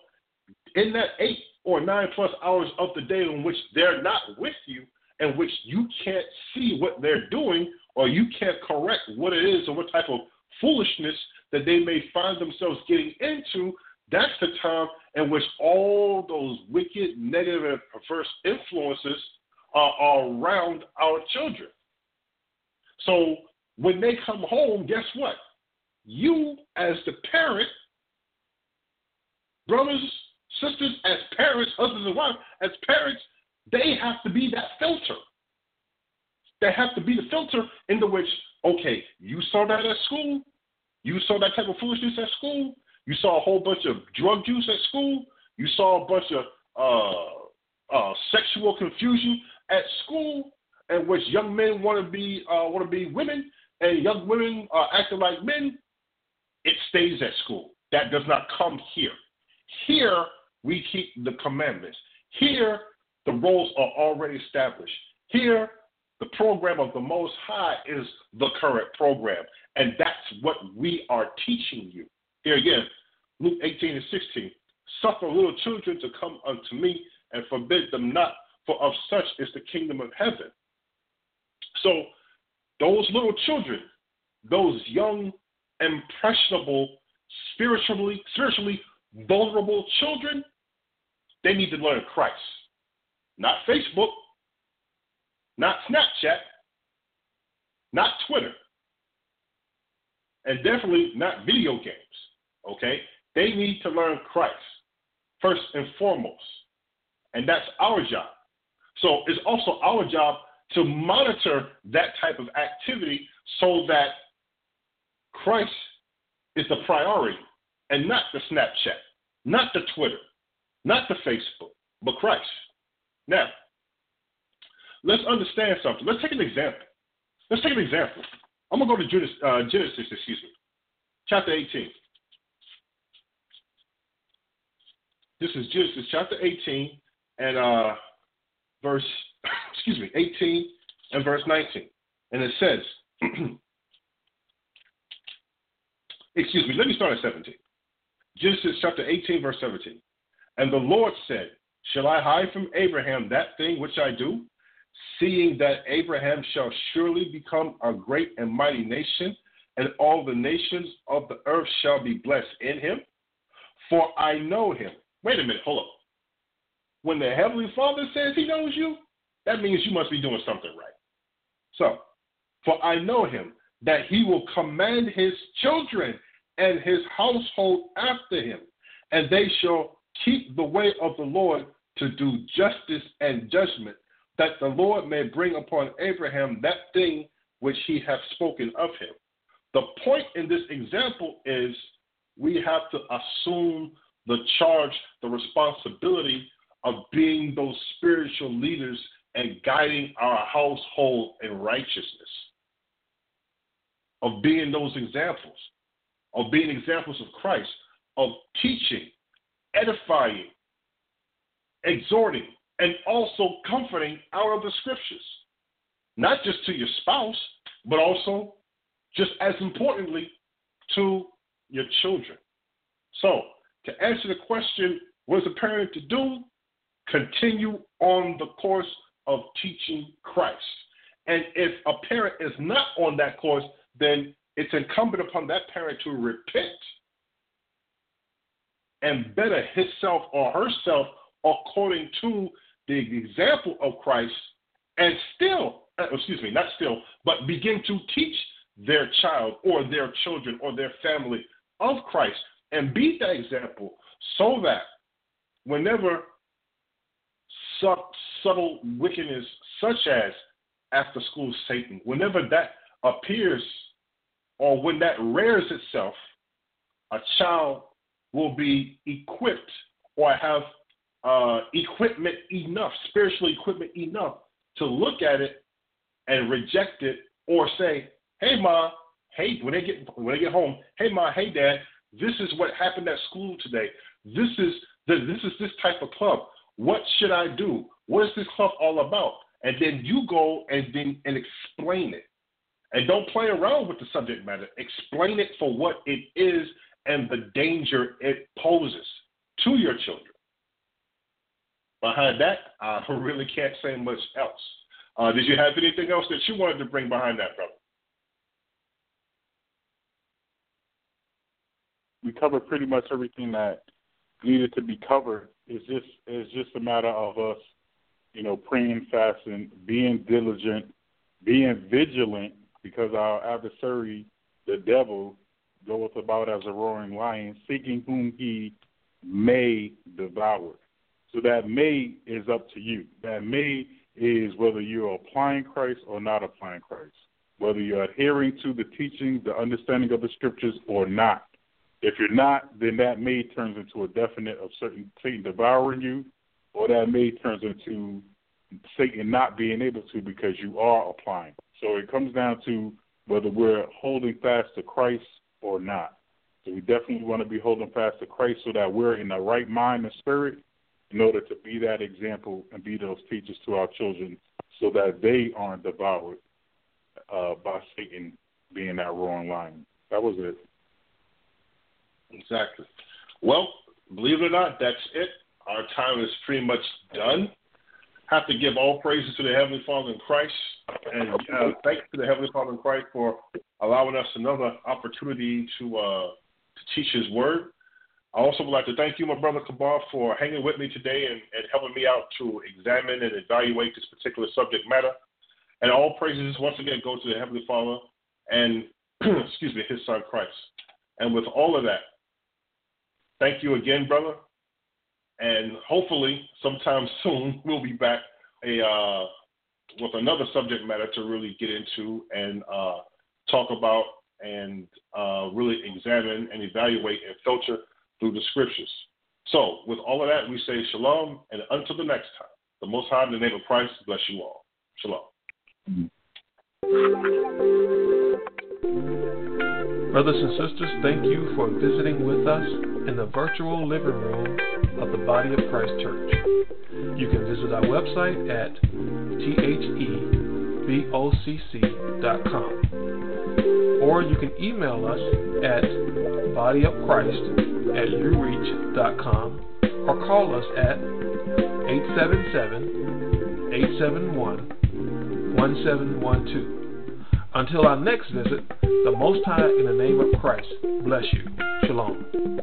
in that eight or nine plus hours of the day in which they're not with you, in which you can't see what they're doing or you can't correct what it is or what type of foolishness that they may find themselves getting into, that's the time in which all those wicked, negative, and perverse influences are around our children. So when they come home, guess what? You, as the parent, brothers, sisters, as parents, husbands and wives, as parents, they have to be that filter. They have to be the filter into which, okay, you saw that at school, you saw that type of foolishness at school, you saw a whole bunch of drug use at school, you saw a bunch of uh, uh, sexual confusion at school, in which young men want to be uh, want to be women and young women are acting like men. It stays at school. That does not come here. Here we keep the commandments. Here the roles are already established. Here, the program of the Most High is the current program, and that's what we are teaching you. Here again, Luke 18 and 16. Suffer little children to come unto me, and forbid them not, for of such is the kingdom of heaven. So, those little children, those young, impressionable, spiritually, spiritually vulnerable children, they need to learn Christ. Not Facebook, not Snapchat, not Twitter, and definitely not video games. Okay? They need to learn Christ first and foremost. And that's our job. So it's also our job to monitor that type of activity so that Christ is the priority and not the Snapchat, not the Twitter, not the Facebook, but Christ. Now, let's understand something. Let's take an example. Let's take an example. I'm to go to Genesis, uh, Genesis, excuse me, chapter 18. This is Genesis chapter 18 and uh, verse, excuse me, 18 and verse 19. And it says, excuse me, let me start at 17. Genesis chapter 18, verse 17. And the Lord said, Shall I hide from Abraham that thing which I do? Seeing that Abraham shall surely become a great and mighty nation, and all the nations of the earth shall be blessed in him. For I know him. Wait a minute, hold up. When the Heavenly Father says he knows you, that means you must be doing something right. So, for I know him, that he will command his children and his household after him, and they shall keep the way of the Lord to do justice and judgment, that the Lord may bring upon Abraham that thing which he hath spoken of him. The point in this example is we have to assume the charge, the responsibility of being those spiritual leaders and guiding our household in righteousness, of being those examples, of being examples of Christ, of teaching, edifying, exhorting, and also comforting out of the scriptures. Not just to your spouse, but also, just as importantly, to your children. So, to answer the question, what is a parent to do? Continue on the course of teaching Christ. And if a parent is not on that course, then it's incumbent upon that parent to repent and better himself or herself according to the example of Christ and still, uh, excuse me, not still, but begin to teach their child or their children or their family of Christ and be that example so that whenever subtle wickedness such as after school Satan, whenever that appears or when that rears itself, a child will be equipped or have uh, equipment enough, spiritual equipment enough to look at it and reject it or say, hey, ma, hey, when they get when they get home, hey, ma, hey, dad, this is what happened at school today. This is the, this is this type of club. What should I do? What is this club all about? And then you go and then and explain it. And don't play around with the subject matter. Explain it for what it is and the danger it poses to your children. Behind that, I really can't say much else. Uh, did you have anything else that you wanted to bring behind that, brother? We covered pretty much everything that needed to be covered. It's just it's just a matter of us, you know, praying, fasting, being diligent, being vigilant, because our adversary, the devil, goeth about as a roaring lion, seeking whom he may devour. So that may is up to you. That may is whether you're applying Christ or not applying Christ, whether you're adhering to the teaching, the understanding of the scriptures or not. If you're not, then that may turns into a definite of certain Satan devouring you, or that may turns into Satan not being able to because you are applying. So it comes down to whether we're holding fast to Christ or not. So we definitely want to be holding fast to Christ so that we're in the right mind and spirit in order to be that example and be those teachers to our children so that they aren't devoured uh, by Satan being that roaring lion. That was it. Exactly. Well, believe it or not, that's it. Our time is pretty much done. Have to give all praises to the Heavenly Father in Christ, and uh, to the Heavenly Father in Christ for allowing us another opportunity to uh, to teach His Word. I also would like to thank you, my brother Kabar, for hanging with me today and, and helping me out to examine and evaluate this particular subject matter. And all praises once again go to the Heavenly Father and excuse me, His Son Christ. And with all of that, thank you again, brother. And hopefully, sometime soon, we'll be back a uh, with another subject matter to really get into and uh, talk about and uh, really examine and evaluate and filter through the scriptures. So, with all of that, we say shalom, and until the next time, the Most High, in the name of Christ, bless you all. Shalom. Brothers and sisters, thank you for visiting with us in the virtual living room of the Body of Christ Church. You can visit our website at thebocc.com or you can email us at bodyofchrist at ureach.com or call us at 877 871 1712. Until our next visit, the Most High, in the name of Christ, bless you. Shalom.